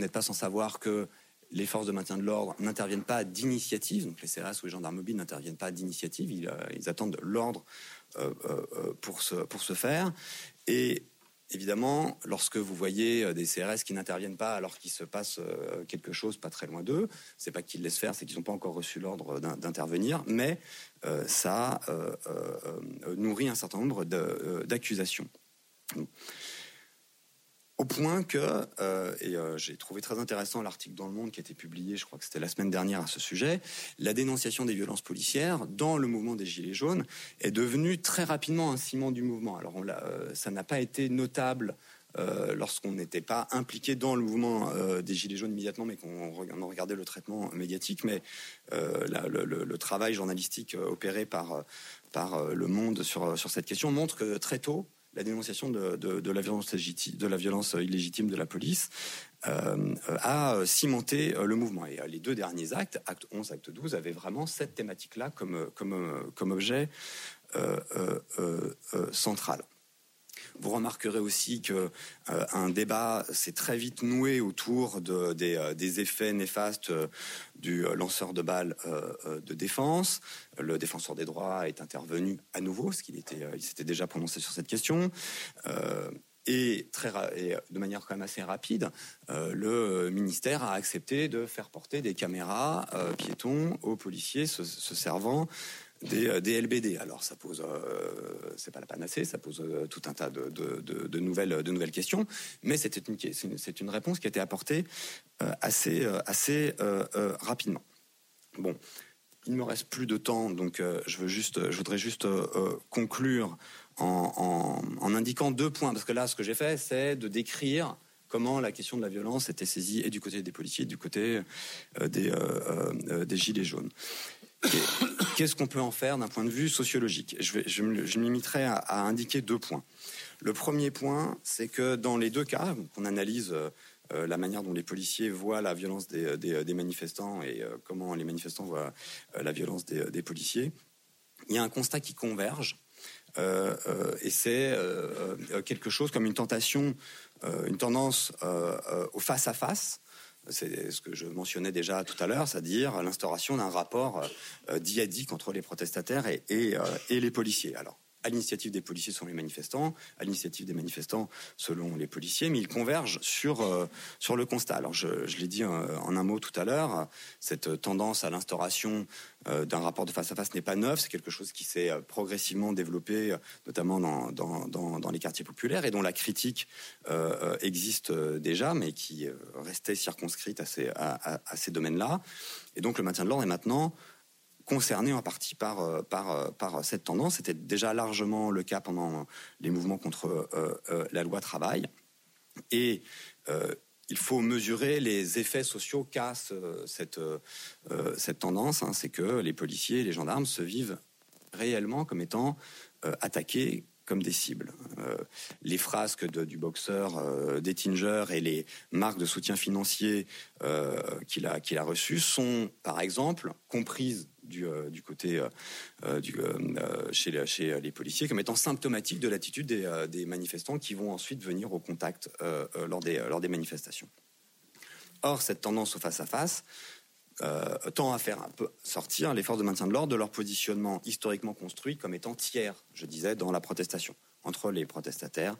[SPEAKER 4] n'êtes pas sans savoir que les forces de maintien de l'ordre n'interviennent pas d'initiative, donc les CRS ou les gendarmes mobiles n'interviennent pas d'initiative, ils, euh, attendent l'ordre euh, euh, pour, se, pour se faire. Et évidemment, lorsque vous voyez des CRS qui n'interviennent pas alors qu'il se passe quelque chose pas très loin d'eux, c'est pas qu'ils laissent faire, c'est qu'ils n'ont pas encore reçu l'ordre d'intervenir, mais ça nourrit un certain nombre d'accusations. Au point que, euh, et euh, j'ai trouvé très intéressant l'article dans Le Monde qui a été publié, je crois que c'était la semaine dernière à ce sujet, la dénonciation des violences policières dans le mouvement des Gilets jaunes est devenue très rapidement un ciment du mouvement. Alors euh, ça n'a pas été notable lorsqu'on n'était pas impliqué dans le mouvement des Gilets jaunes immédiatement, mais qu'on regardait le traitement médiatique. Mais le, travail journalistique opéré par, par Le Monde sur, sur cette question montre que très tôt, la dénonciation de, la, violence illégitime de la police euh, a cimenté euh, le mouvement. Et euh, les deux derniers actes, acte 11, acte 12, avaient vraiment cette thématique-là comme objet central. Vous remarquerez aussi que euh, un débat s'est très vite noué autour euh, des, effets néfastes euh, du lanceur de balles de défense. Le défenseur des droits est intervenu à nouveau, parce qu'il était, il s'était déjà prononcé sur cette question. Et, très, et de manière quand même assez rapide, le ministère a accepté de faire porter des caméras piétons aux policiers se servant des, des, LBD. Alors ça pose, euh, c'est pas la panacée, ça pose euh, tout un tas de, nouvelles, de nouvelles questions, mais c'est une réponse qui a été apportée euh, assez, euh, assez rapidement. Bon, il me reste plus de temps, donc je veux juste, je voudrais juste conclure en, indiquant deux points, parce que là, ce que j'ai fait, c'est de décrire comment la question de la violence était saisie et du côté des policiers et du côté des gilets jaunes. Qu'est-ce qu'on peut en faire d'un point de vue sociologique? Je, vais, je, je m'imiterai à, indiquer deux points. Le premier point, c'est que dans les deux cas, qu'on analyse euh, la manière dont les policiers voient la violence des, manifestants et euh, comment les manifestants voient euh, la violence des, des, policiers, il y a un constat qui converge. Et c'est quelque chose comme une tentation, une tendance au face à face c'est ce que je mentionnais déjà tout à l'heure, c'est-à-dire l'instauration d'un rapport euh, diadique entre les protestataires et, et, euh, et les policiers. Alors, à l'initiative des policiers selon les manifestants, à l'initiative des manifestants selon les policiers, mais ils convergent sur, euh, sur le constat. Alors je, l'ai dit euh, en un mot tout à l'heure, cette tendance à l'instauration euh, d'un rapport de face à face n'est pas neuf, c'est quelque chose qui s'est progressivement développé, notamment dans, dans, dans, les quartiers populaires, et dont la critique existe déjà, mais qui restait circonscrite à ces, à ces domaines-là. Et donc le maintien de l'ordre est maintenant concerné en partie par, euh, par, euh, par cette tendance. C'était déjà largement le cas pendant les mouvements contre euh, la loi travail. Et il faut mesurer les effets sociaux qu'a cette, cette tendance. Hein. C'est que les policiers et les gendarmes se vivent réellement comme étant attaqués comme des cibles. Euh, les frasques du boxeur euh, d'Ettinger et les marques de soutien financier euh, qu'il a, qu'il a reçues sont, par exemple, comprises du, euh, côté du, chez, les, policiers comme étant symptomatiques de l'attitude des, manifestants qui vont ensuite venir au contact lors, des, manifestations. Or, cette tendance au face-à-face, -face, euh, tend à faire un peu sortir les forces de maintien de l'ordre de leur positionnement historiquement construit comme étant tiers, je disais, dans la protestation, entre les protestataires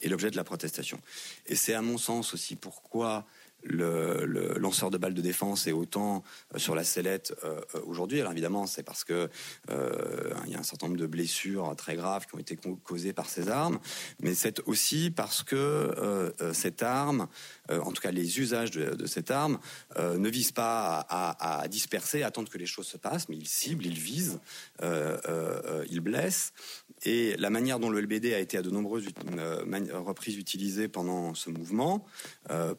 [SPEAKER 4] et l'objet de la protestation. Et c'est à mon sens aussi pourquoi le, lanceur de balles de défense est autant euh, sur la sellette euh, euh, aujourd'hui. Alors évidemment, c'est parce que euh, il y a un certain nombre de blessures très graves qui ont été causées par ces armes, mais c'est aussi parce que cette arme, en tout cas les usages de, cette arme, ne visent pas à, disperser, à attendre que les choses se passent, mais ils ciblent, ils visent, ils blessent. Et la manière dont le LBD a été à de nombreuses reprises utilisé pendant ce mouvement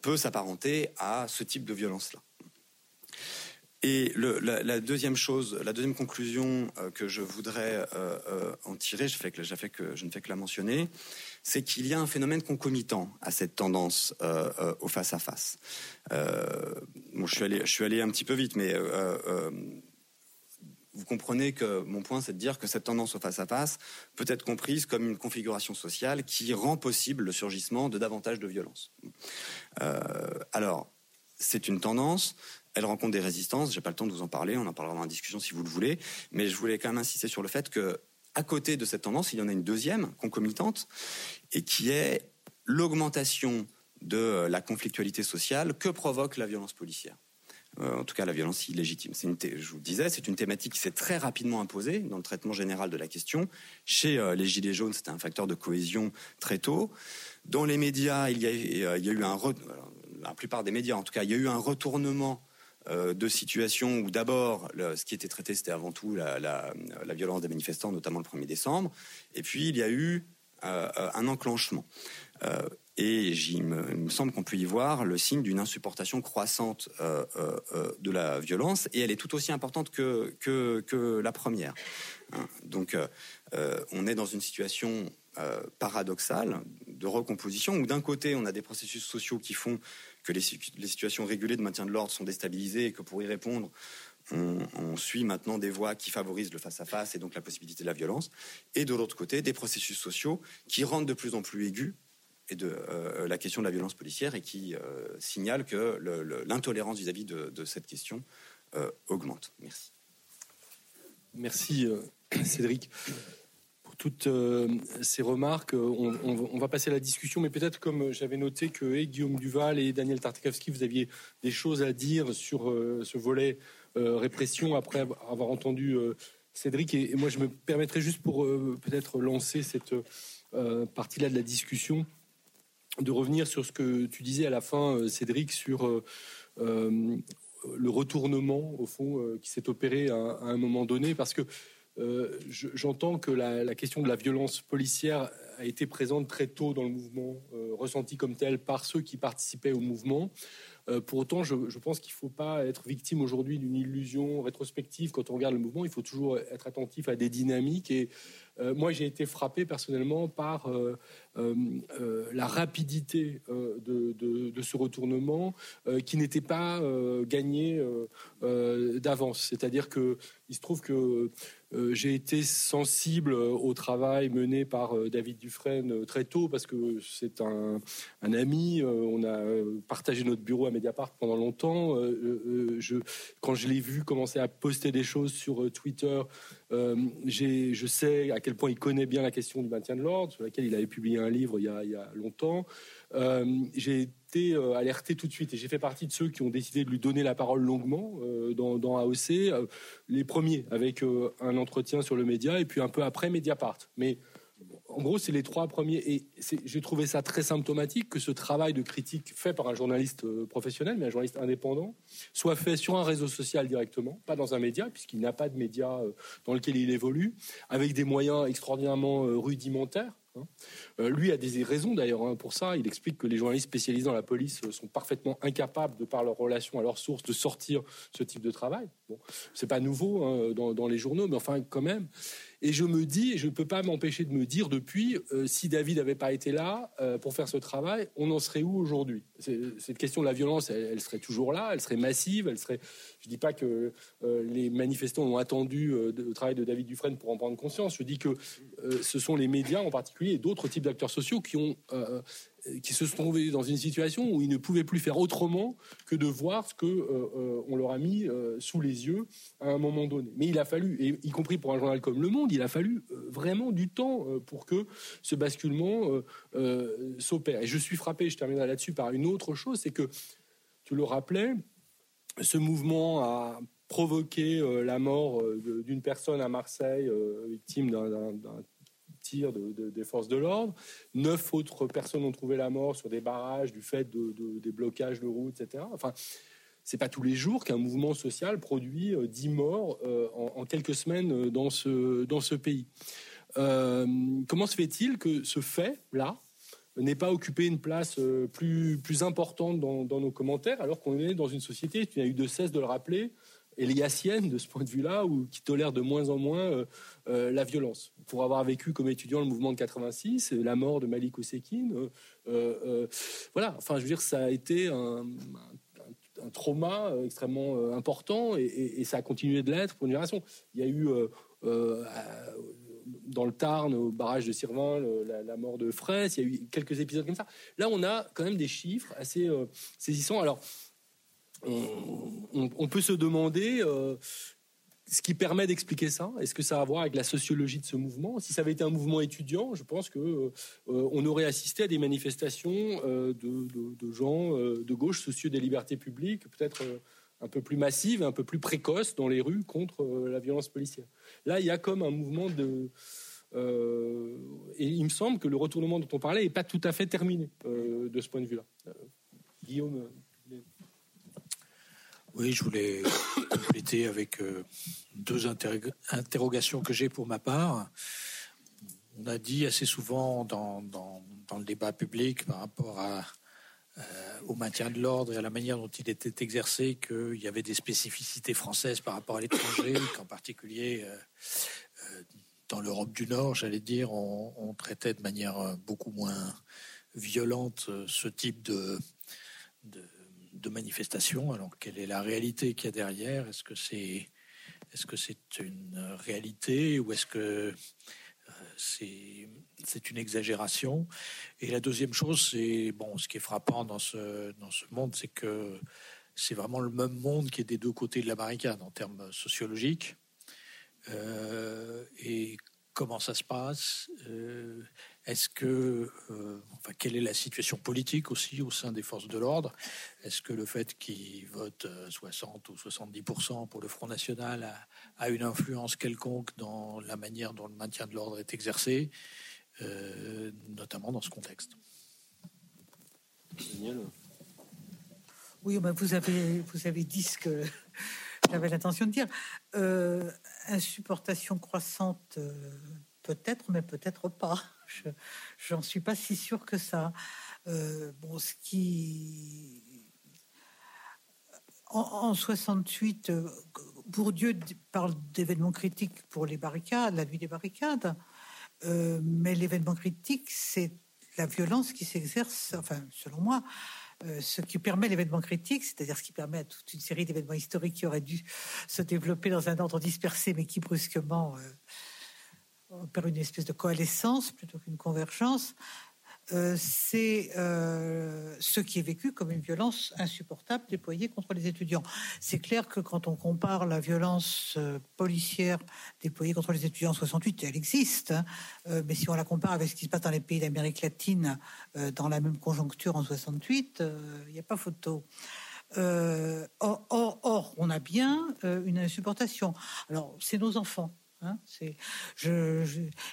[SPEAKER 4] peut s'apparenter à ce type de violence-là. Et la, deuxième chose, la deuxième conclusion euh, que je voudrais euh, euh, en tirer, je, fais que, je ne fais que la mentionner, c'est qu'il y a un phénomène concomitant à cette tendance au face-à-face. Bon, je, suis allé, je suis allé un petit peu vite, mais vous comprenez que mon point, c'est de dire que cette tendance au face-à-face peut être comprise comme une configuration sociale qui rend possible le surgissement de davantage de violence. alors, c'est une tendance elle rencontre des résistances. J'ai pas le temps de vous en parler. On en parlera dans la discussion si vous le voulez. Mais je voulais quand même insister sur le fait que, à côté de cette tendance, il y en a une deuxième concomitante et qui est l'augmentation de la conflictualité sociale que provoque la violence policière. Euh, en tout cas, la violence illégitime. Je vous disais, c'est une thématique qui s'est très rapidement imposée dans le traitement général de la question. Chez euh, les Gilets jaunes, c'était un facteur de cohésion très tôt. Dans les médias, il y a, euh, eu un... la plupart des médias, en tout cas, il y a eu un retournement de situations où d'abord, ce qui était traité, c'était avant tout la, violence des manifestants, notamment le 1er décembre, et puis il y a eu euh, un enclenchement. Euh, et il me, semble qu'on peut y voir le signe d'une insupportation croissante de la violence, et elle est tout aussi importante que, que, la première. Hein. Donc, on est dans une situation paradoxale de recomposition où d'un côté, on a des processus sociaux qui font que les, situations régulées de maintien de l'ordre sont déstabilisées et que pour y répondre, on, suit maintenant des voies qui favorisent le face-à-face et donc la possibilité de la violence, et de l'autre côté, des processus sociaux qui rendent de plus en plus aigus euh, la question de la violence policière et qui euh, signalent que l'intolérance vis-à-vis de, cette question euh, augmente. Merci.
[SPEAKER 1] Merci Cédric toutes euh, ces remarques. On, on, va passer à la discussion, mais peut-être comme j'avais noté que et Guillaume Duval et Daniel Tartakovsky, vous aviez des choses à dire sur euh, ce volet euh, répression après avoir entendu Cédric. Et, moi, je me permettrai juste pour peut-être lancer cette partie-là de la discussion de revenir sur ce que tu disais à la fin, Cédric, sur le retournement, au fond, qui s'est opéré à, un moment donné, parce que euh, j'entends que la, question de la violence policière a été présente très tôt dans le mouvement, euh, ressentie comme telle par ceux qui participaient au mouvement. Euh, pour autant, je, pense qu'il ne faut pas être victime aujourd'hui d'une illusion rétrospective. Quand on regarde le mouvement, il faut toujours être attentif à des dynamiques. Et moi, j'ai été frappé personnellement par la rapidité de, ce retournement qui n'était pas gagné d'avance. C'est-à-dire qu'il se trouve que euh, j'ai été sensible au travail mené par euh, David Dufresne euh, très tôt parce que c'est un, ami. on a partagé notre bureau à Mediapart pendant longtemps. Quand je l'ai vu commencer à poster des choses sur Twitter, je sais à quel point il connaît bien la question du maintien de l'ordre, sur laquelle il avait publié un livre il y a, longtemps. j'ai été euh, alerté tout de suite et j'ai fait partie de ceux qui ont décidé de lui donner la parole longuement euh, dans, dans, AOC, euh, les premiers avec un entretien sur le média et puis un peu après Mediapart. Mais en gros, c'est les trois premiers. Et j'ai trouvé ça très symptomatique que ce travail de critique fait par un journaliste professionnel, mais un journaliste indépendant, soit fait sur un réseau social directement, pas dans un média, puisqu'il n'a pas de média dans lequel il évolue, avec des moyens extraordinairement rudimentaires. Hein. Euh, lui a des raisons d'ailleurs hein, pour ça. Il explique que les journalistes spécialisés dans la police euh, sont parfaitement incapables, de par leur relation à leur source, de sortir ce type de travail. Bon, c'est pas nouveau hein, dans, les journaux, mais enfin quand même. Et je me dis, et je ne peux pas m'empêcher de me dire depuis, euh, si David n'avait pas été là pour faire ce travail, on en serait où aujourd'hui? Cette question de la violence, elle, serait toujours là, elle serait massive, elle serait. Je ne dis pas que les manifestants ont attendu le travail de David Dufresne pour en prendre conscience. Je dis que ce sont les médias en particulier et d'autres types d'acteurs sociaux qui ont euh, qui se sont trouvés dans une situation où ils ne pouvaient plus faire autrement que de voir ce que euh, euh, on leur a mis sous les yeux à un moment donné. Mais il a fallu, y compris pour un journal comme Le Monde, il a fallu vraiment du temps pour que ce basculement s'opère. Et je suis frappé, je terminerai là-dessus par une autre chose, c'est que tu le rappelais, ce mouvement a provoqué la mort d'une personne à Marseille, victime d'un de, des forces de l'ordre. Neuf autres personnes ont trouvé la mort sur des barrages du fait de, des blocages de routes, etc. Enfin, c'est pas tous les jours qu'un mouvement social produit euh, dix morts euh, en, quelques semaines euh, dans ce, dans ce pays. comment se fait-il que ce fait-là n'ait pas occupé une place plus, plus importante dans, nos commentaires, alors qu'on est dans une société, tu as eu de cesse de le rappeler, éliassienne de ce point de vue-là, ou qui tolère de moins en moins la violence. Pour avoir vécu comme étudiant le mouvement de 86, la mort de Malik Ousekine, voilà, enfin, je veux dire, ça a été un, un trauma extrêmement important et, ça a continué de l'être pour une génération. Il y a eu dans le Tarn, au barrage de Sirvin, la, mort de Fraisse, il y a eu quelques épisodes comme ça. Là, on a quand même des chiffres assez euh, saisissants. Alors, on, peut se demander euh, ce qui permet d'expliquer ça. Est-ce que ça a à voir avec la sociologie de ce mouvement? Si ça avait été un mouvement étudiant, je pense que euh, aurait assisté à des manifestations de, de, gens de gauche soucieux des libertés publiques, peut-être un peu plus massive, un peu plus précoce dans les rues contre euh, la violence policière. Là, il y a comme un mouvement de... Euh, et il me semble que le retournement dont on parlait n'est pas tout à fait terminé euh, de ce point de vue-là. Guillaume
[SPEAKER 2] Oui, je voulais compléter avec deux interrogations que j'ai pour ma part. On a dit assez souvent dans, le débat public par rapport à au maintien de l'ordre et à la manière dont il était exercé qu'il y avait des spécificités françaises par rapport à l'étranger, qu'en particulier euh, euh, dans l'Europe du Nord, j'allais dire, on, traitait de manière beaucoup moins violente ce type de, de, manifestation. Alors, quelle est la réalité qu'il y a derrière? Est-ce que c'est est-ce que c'est une réalité ou est-ce que c'est une exagération. Et la deuxième chose, c'est bon, ce qui est frappant dans ce dans ce monde, c'est que c'est vraiment le même monde qui est des deux côtés de la barricade en termes sociologiques. Euh, et comment ça se passe? Euh, Est-ce que, euh, enfin, quelle est la situation politique aussi au sein des forces de l'ordre? Est-ce que le fait qu'ils votent 60 ou 70% pour le Front National a, une influence quelconque dans la manière dont le maintien de l'ordre est exercé, notamment dans ce contexte?
[SPEAKER 3] Oui, ben, vous avez vous avez dit ce que j'avais l'intention de dire. Euh, insupportation croissante, euh, peut-être, mais peut-être pas. Je suis pas si sûr que ça. Euh, bon, ce qui. En, 68, Bourdieu parle d'événements critiques pour les barricades, la nuit des barricades, mais l'événement critique, c'est la violence qui s'exerce, enfin, selon moi, euh, ce qui permet l'événement critique, c'est-à-dire ce qui permet à toute une série d'événements historiques qui auraient dû se développer dans un ordre dispersé, mais qui brusquement euh, opèrent une espèce de coalescence plutôt qu'une convergence, euh, c'est euh, ce qui est vécu comme une violence insupportable déployée contre les étudiants. C'est clair que quand on compare la violence euh, policière déployée contre les étudiants en 68, elle existe, hein. mais si on la compare avec ce qui se passe dans les pays d'Amérique latine dans la même conjoncture en 68, il n'y a pas photo. or, on a bien une insupportation. Alors, c'est nos enfants. Hein, il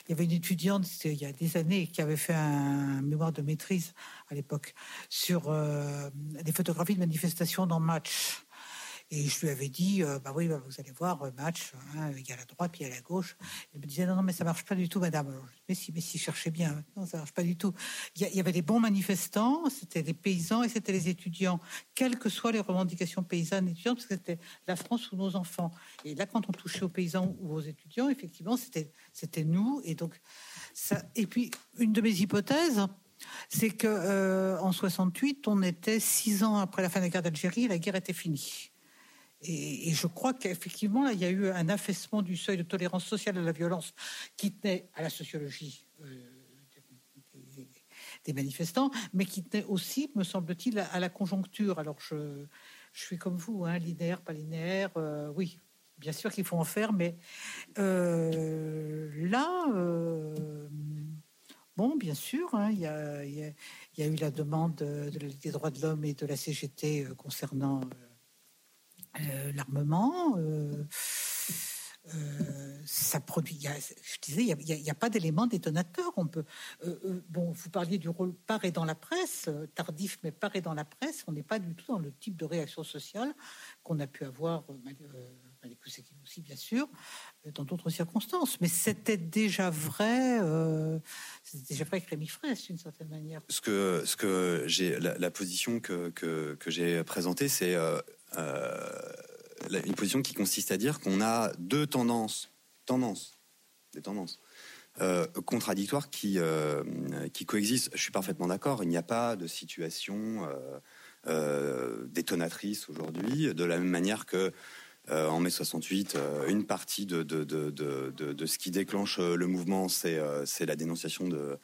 [SPEAKER 3] y avait une étudiante il y a des années qui avait fait un mémoire de maîtrise à l'époque sur euh, des photographies de manifestations dans Match. Et je lui avais dit, euh, bah oui, bah, vous allez voir, euh, match, hein, il y a la droite, puis il y a la gauche. Elle me disait, non, non, mais ça marche pas du tout, madame. mais si, mais si, cherchez bien. Non, ça marche pas du tout. Il y, avait des bons manifestants, c'était des paysans et c'était les étudiants, quelles que soient les revendications paysannes étudiantes, parce que c'était la France ou nos enfants. Et là, quand on touchait aux paysans ou aux étudiants, effectivement, c'était, c'était nous. Et donc, ça. Et puis, une de mes hypothèses, c'est que euh, en 68, on était six ans après la fin de la guerre d'Algérie, la guerre était finie. Et, je crois qu'effectivement, il y a eu un affaissement du seuil de tolérance sociale à la violence qui tenait à la sociologie euh, des, manifestants, mais qui tenait aussi, me semble-t-il, à, la conjoncture. Alors, je, suis comme vous, hein, linéaire, pas linéaire, euh, oui. Bien sûr qu'il faut en faire, mais euh, là, bon, bien sûr, hein, il y, a, eu la demande des droits de l'homme et de la CGT concernant l'armement. Euh, euh, ça produit. je disais, il n'y a, pas d'élément détonateur. On peut. bon, vous parliez du rôle paré dans la presse, tardif mais paré dans la presse. On n'est pas du tout dans le type de réaction sociale qu'on a pu avoir, Malik aussi bien sûr, dans d'autres circonstances. Mais c'était déjà vrai. c'était déjà vrai avec Rémi Fraisse, d'une certaine manière.
[SPEAKER 4] Ce que, ce que j'ai, la, position que, que, que j'ai présentée, c'est euh, une position qui consiste à dire qu'on a deux tendances, tendances, des tendances euh, contradictoires qui, euh, qui coexistent. Je suis parfaitement d'accord. Il n'y a pas de situation détonatrice aujourd'hui, de la même manière que en mai 68, une partie de, de, de, de, ce qui déclenche le mouvement, c'est la dénonciation de,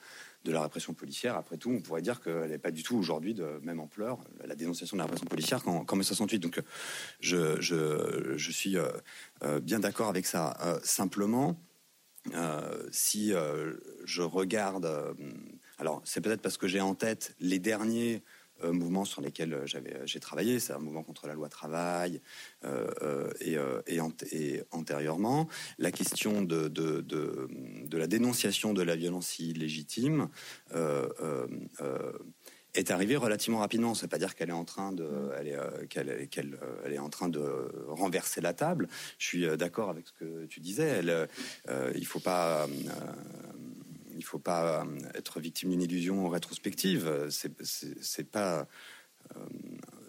[SPEAKER 4] de la répression policière. Après tout, on pourrait dire qu'elle n'est pas du tout aujourd'hui de même ampleur, la dénonciation de la répression policière, qu'en mai 68. Donc, je, je, je suis euh, euh, bien d'accord avec ça. Euh, simplement, si je regarde, alors c'est peut-être parce que j'ai en tête les derniers mouvements sur lesquels euh, euh, j'ai travaillé, c'est un mouvement contre la loi travail et, et, antérieurement. La question de, de, de, la dénonciation de la violence illégitime est arrivée relativement rapidement. C'est pas dire qu'elle est en train de, elle est, qu'elle, elle est en train de renverser la table. Je suis d'accord avec ce que tu disais. Elle, il faut pas il ne faut pas euh, être victime d'une illusion rétrospective. C'est pas. Euh,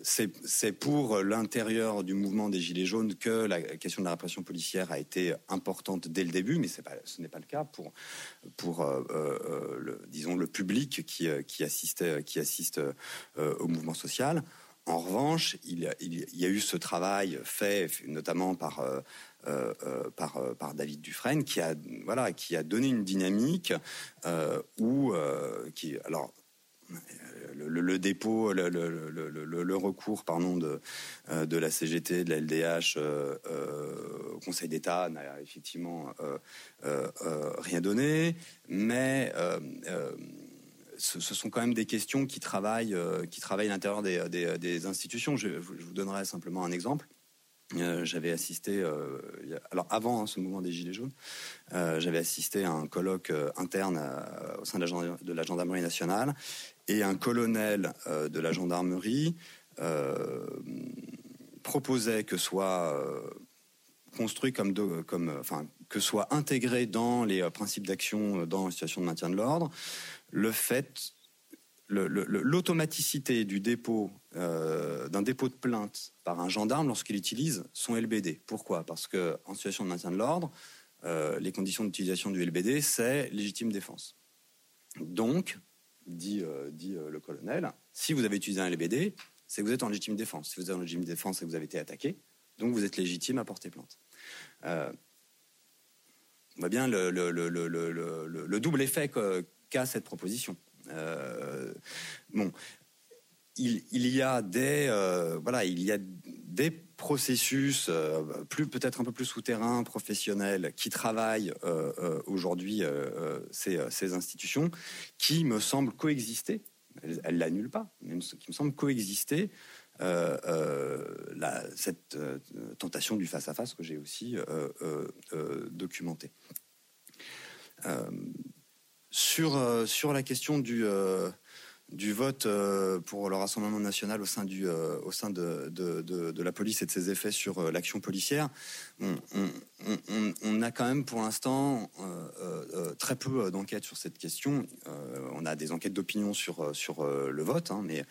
[SPEAKER 4] c'est pour l'intérieur du mouvement des Gilets jaunes que la question de la répression policière a été importante dès le début, mais pas, ce n'est pas le cas pour, pour euh, le, disons, le public qui, qui, assistait, qui assiste au mouvement social. En revanche, il, il, y a eu ce travail fait notamment par euh, euh, par, euh, par David Dufresne, qui a, voilà, qui a donné une dynamique où, qui, alors, le, dépôt, le, recours pardon, de, de la CGT, de la LDH au Conseil d'État n'a effectivement rien donné, mais ce, sont quand même des questions qui travaillent, qui travaillent à l'intérieur des, des, institutions. Je, vous donnerai simplement un exemple. Euh, j'avais assisté, euh, alors avant hein, ce mouvement des Gilets jaunes, euh, j'avais assisté à un colloque interne au sein de la, gendarmerie nationale et un colonel de la gendarmerie proposait que soit construit comme, que soit intégré dans les principes d'action dans une situation de maintien de l'ordre. Le fait l'automaticité du dépôt euh, d'un dépôt de plainte par un gendarme lorsqu'il utilise son LBD. Pourquoi? Parce que en situation de maintien de l'ordre, euh, les conditions d'utilisation du LBD, c'est légitime défense. Donc, dit, euh, le colonel, si vous avez utilisé un LBD, c'est que vous êtes en légitime défense. Si vous êtes en légitime défense, c'est que vous avez été attaqué. Donc, vous êtes légitime à porter plainte. on voit bien le, le, le, le double effet qu'a cette proposition. Bon, il, y a des euh, voilà, il y a des processus euh, plus peut-être un peu plus souterrains, professionnels, qui travaillent aujourd'hui ces, ces, institutions, qui me semblent coexister. Elle l'annule pas, mais qui me semble coexister la, cette tentation du face-à-face que j'ai aussi documenté. Sur, euh, sur la question du, euh, du vote euh, pour le Rassemblement national au sein, sein de, la police et de ses effets sur l'action policière, on, a quand même pour l'instant très peu d'enquêtes sur cette question. on a des enquêtes d'opinion sur, sur le vote, hein, mais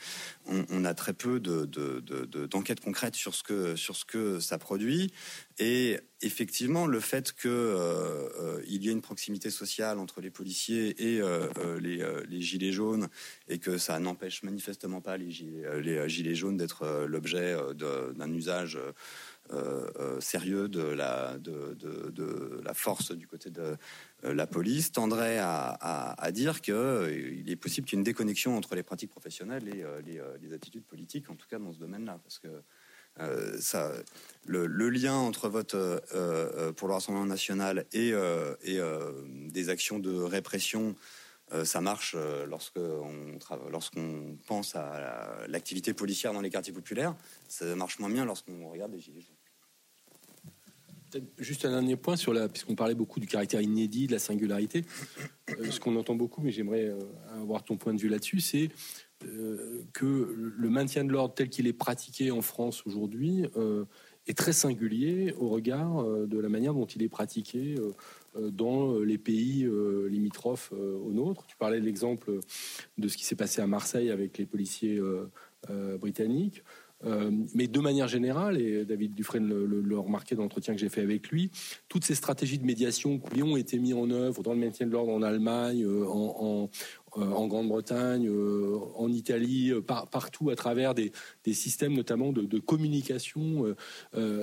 [SPEAKER 4] on, a très peu d'enquêtes concrètes sur ce, que, sur ce que ça produit. Et effectivement, le fait qu'il euh, euh, y ait une proximité sociale entre les policiers et euh, les, gilets jaunes, et que ça n'empêche manifestement pas les gilets, jaunes d'être l'objet d'un usage sérieux de la, de, la force du côté de la police, tendrait à, dire qu'il est possible qu'il y ait une déconnexion entre les pratiques professionnelles et les, attitudes politiques, en tout cas dans ce domaine-là, parce que euh, le, lien entre vote euh, euh, pour le Rassemblement national et, des actions de répression, ça marche lorsqu'on lorsqu'on pense à l'activité policière dans les quartiers populaires. Ça marche moins bien lorsqu'on regarde les gilets jaunes.
[SPEAKER 1] Juste un dernier point sur la, puisqu'on parlait beaucoup du caractère inédit, de la singularité. ce qu'on entend beaucoup, mais j'aimerais avoir ton point de vue là-dessus, c'est euh, que le maintien de l'ordre tel qu'il est pratiqué en France aujourd'hui euh, est très singulier au regard euh, de la manière dont il est pratiqué dans les pays limitrophes au nôtre. Tu parlais de l'exemple de ce qui s'est passé à Marseille avec les policiers britanniques. Mais de manière générale, et David Dufresne le, le, remarquait dans l'entretien que j'ai fait avec lui, toutes ces stratégies de médiation qui ont été mises en œuvre dans le maintien de l'ordre en Allemagne, en, euh, en Grande-Bretagne, euh, en Italie, euh, partout à travers des, systèmes notamment de, communication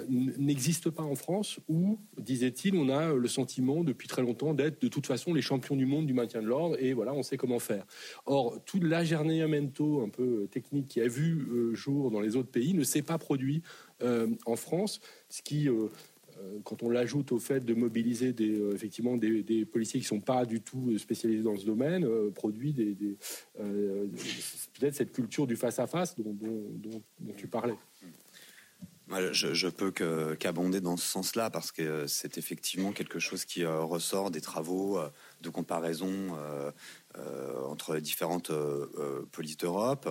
[SPEAKER 1] n'existent pas en France où, disait-il, on a le sentiment depuis très longtemps d'être de toute façon les champions du monde du maintien de l'ordre et voilà, on sait comment faire. Or, tout l'agernamento un peu technique qui a vu jour dans les autres pays ne s'est pas produit en France, ce qui euh, quand on l'ajoute au fait de mobiliser des, euh, effectivement des, policiers qui ne sont pas du tout spécialisés dans ce domaine, euh, produit peut-être cette culture du face-à-face dont, tu parlais.
[SPEAKER 4] je, ne peux qu'abonder dans ce sens-là parce que c'est effectivement quelque chose qui ressort des travaux de comparaison entre différentes polices d'Europe.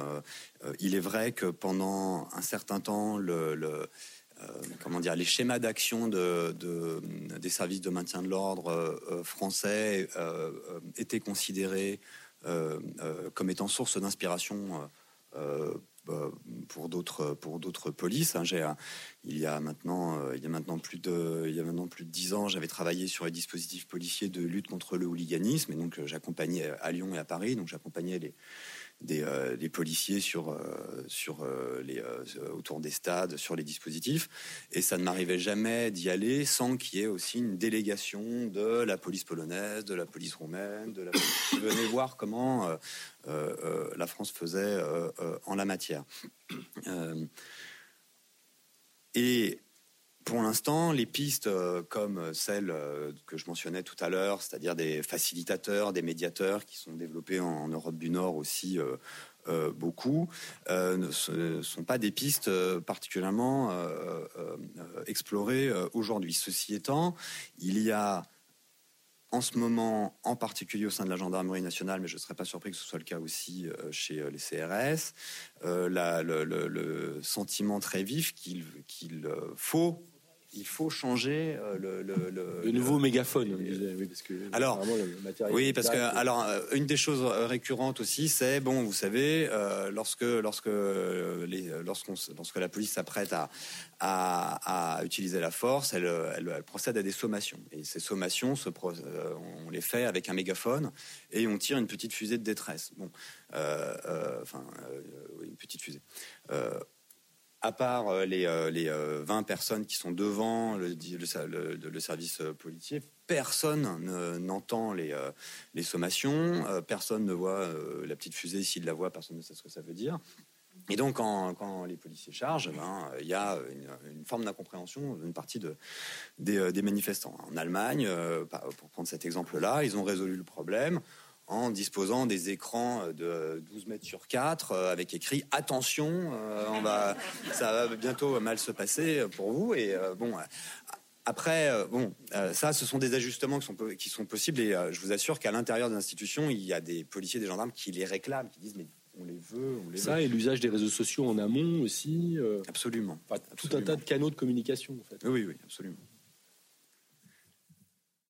[SPEAKER 4] il est vrai que pendant un certain temps, le euh, comment dire, les schémas d'action de, des services de maintien de l'ordre euh, euh, français étaient considérés comme étant source d'inspiration pour d'autres pour d'autres polices. Hein. il y a maintenant il y a maintenant plus de il y a maintenant plus de dix ans, j'avais travaillé sur les dispositifs policiers de lutte contre le hooliganisme et donc j'accompagnais à Lyon et à Paris, donc j'accompagnais les des, euh, policiers sur, euh, euh, autour des stades, sur les dispositifs. Et ça ne m'arrivait jamais d'y aller sans qu'il y ait aussi une délégation de la police polonaise, de la police roumaine, de qui venait voir comment la France faisait en la matière. et pour l'instant, les pistes euh, comme celles euh, que je mentionnais tout à l'heure, c'est-à-dire des facilitateurs, des médiateurs qui sont développés en, Europe du Nord aussi euh, beaucoup, ne sont pas des pistes particulièrement explorées aujourd'hui. Ceci étant, il y a en ce moment, en particulier au sein de la gendarmerie nationale, mais je ne serais pas surpris que ce soit le cas aussi chez les CRS, le, sentiment très vif qu'il faut il faut changer euh, le, le,
[SPEAKER 1] le, nouveau mégaphone.
[SPEAKER 4] oui, parce que alors, oui, parce que alors euh, une des choses récurrentes aussi, c'est bon, vous savez, euh, lorsque lorsque les, lorsqu'on lorsque la police s'apprête à, à, utiliser la force, elle, elle, procède à des sommations. Et ces sommations, se, on les fait avec un mégaphone et on tire une petite fusée de détresse. Bon, enfin, une petite fusée à part euh, les, euh, les 20 euh, personnes qui sont devant le, service policier, personne n'entend les, les, sommations, personne ne voit la petite fusée, s'il la voit, personne ne sait ce que ça veut dire. Et donc, quand, les policiers chargent, ben, il y a une, forme d'incompréhension d'une partie de, des, des, manifestants. En Allemagne, pour prendre cet exemple-là, ils ont résolu le problème en disposant des écrans de 12 mètres sur 4 euh, avec écrit attention, euh, on va, ça va bientôt mal se passer pour vous. Et euh, bon, après, bon, ça, ce sont des ajustements qui sont, qui sont possibles et je vous assure qu'à l'intérieur de l'institution, il y a des policiers, des gendarmes qui les réclament, qui disent mais on les veut, on les
[SPEAKER 1] ça et l'usage des réseaux sociaux en amont aussi.
[SPEAKER 4] absolument,
[SPEAKER 1] Tout un tas de canaux de communication. En fait.
[SPEAKER 4] Oui, oui, absolument.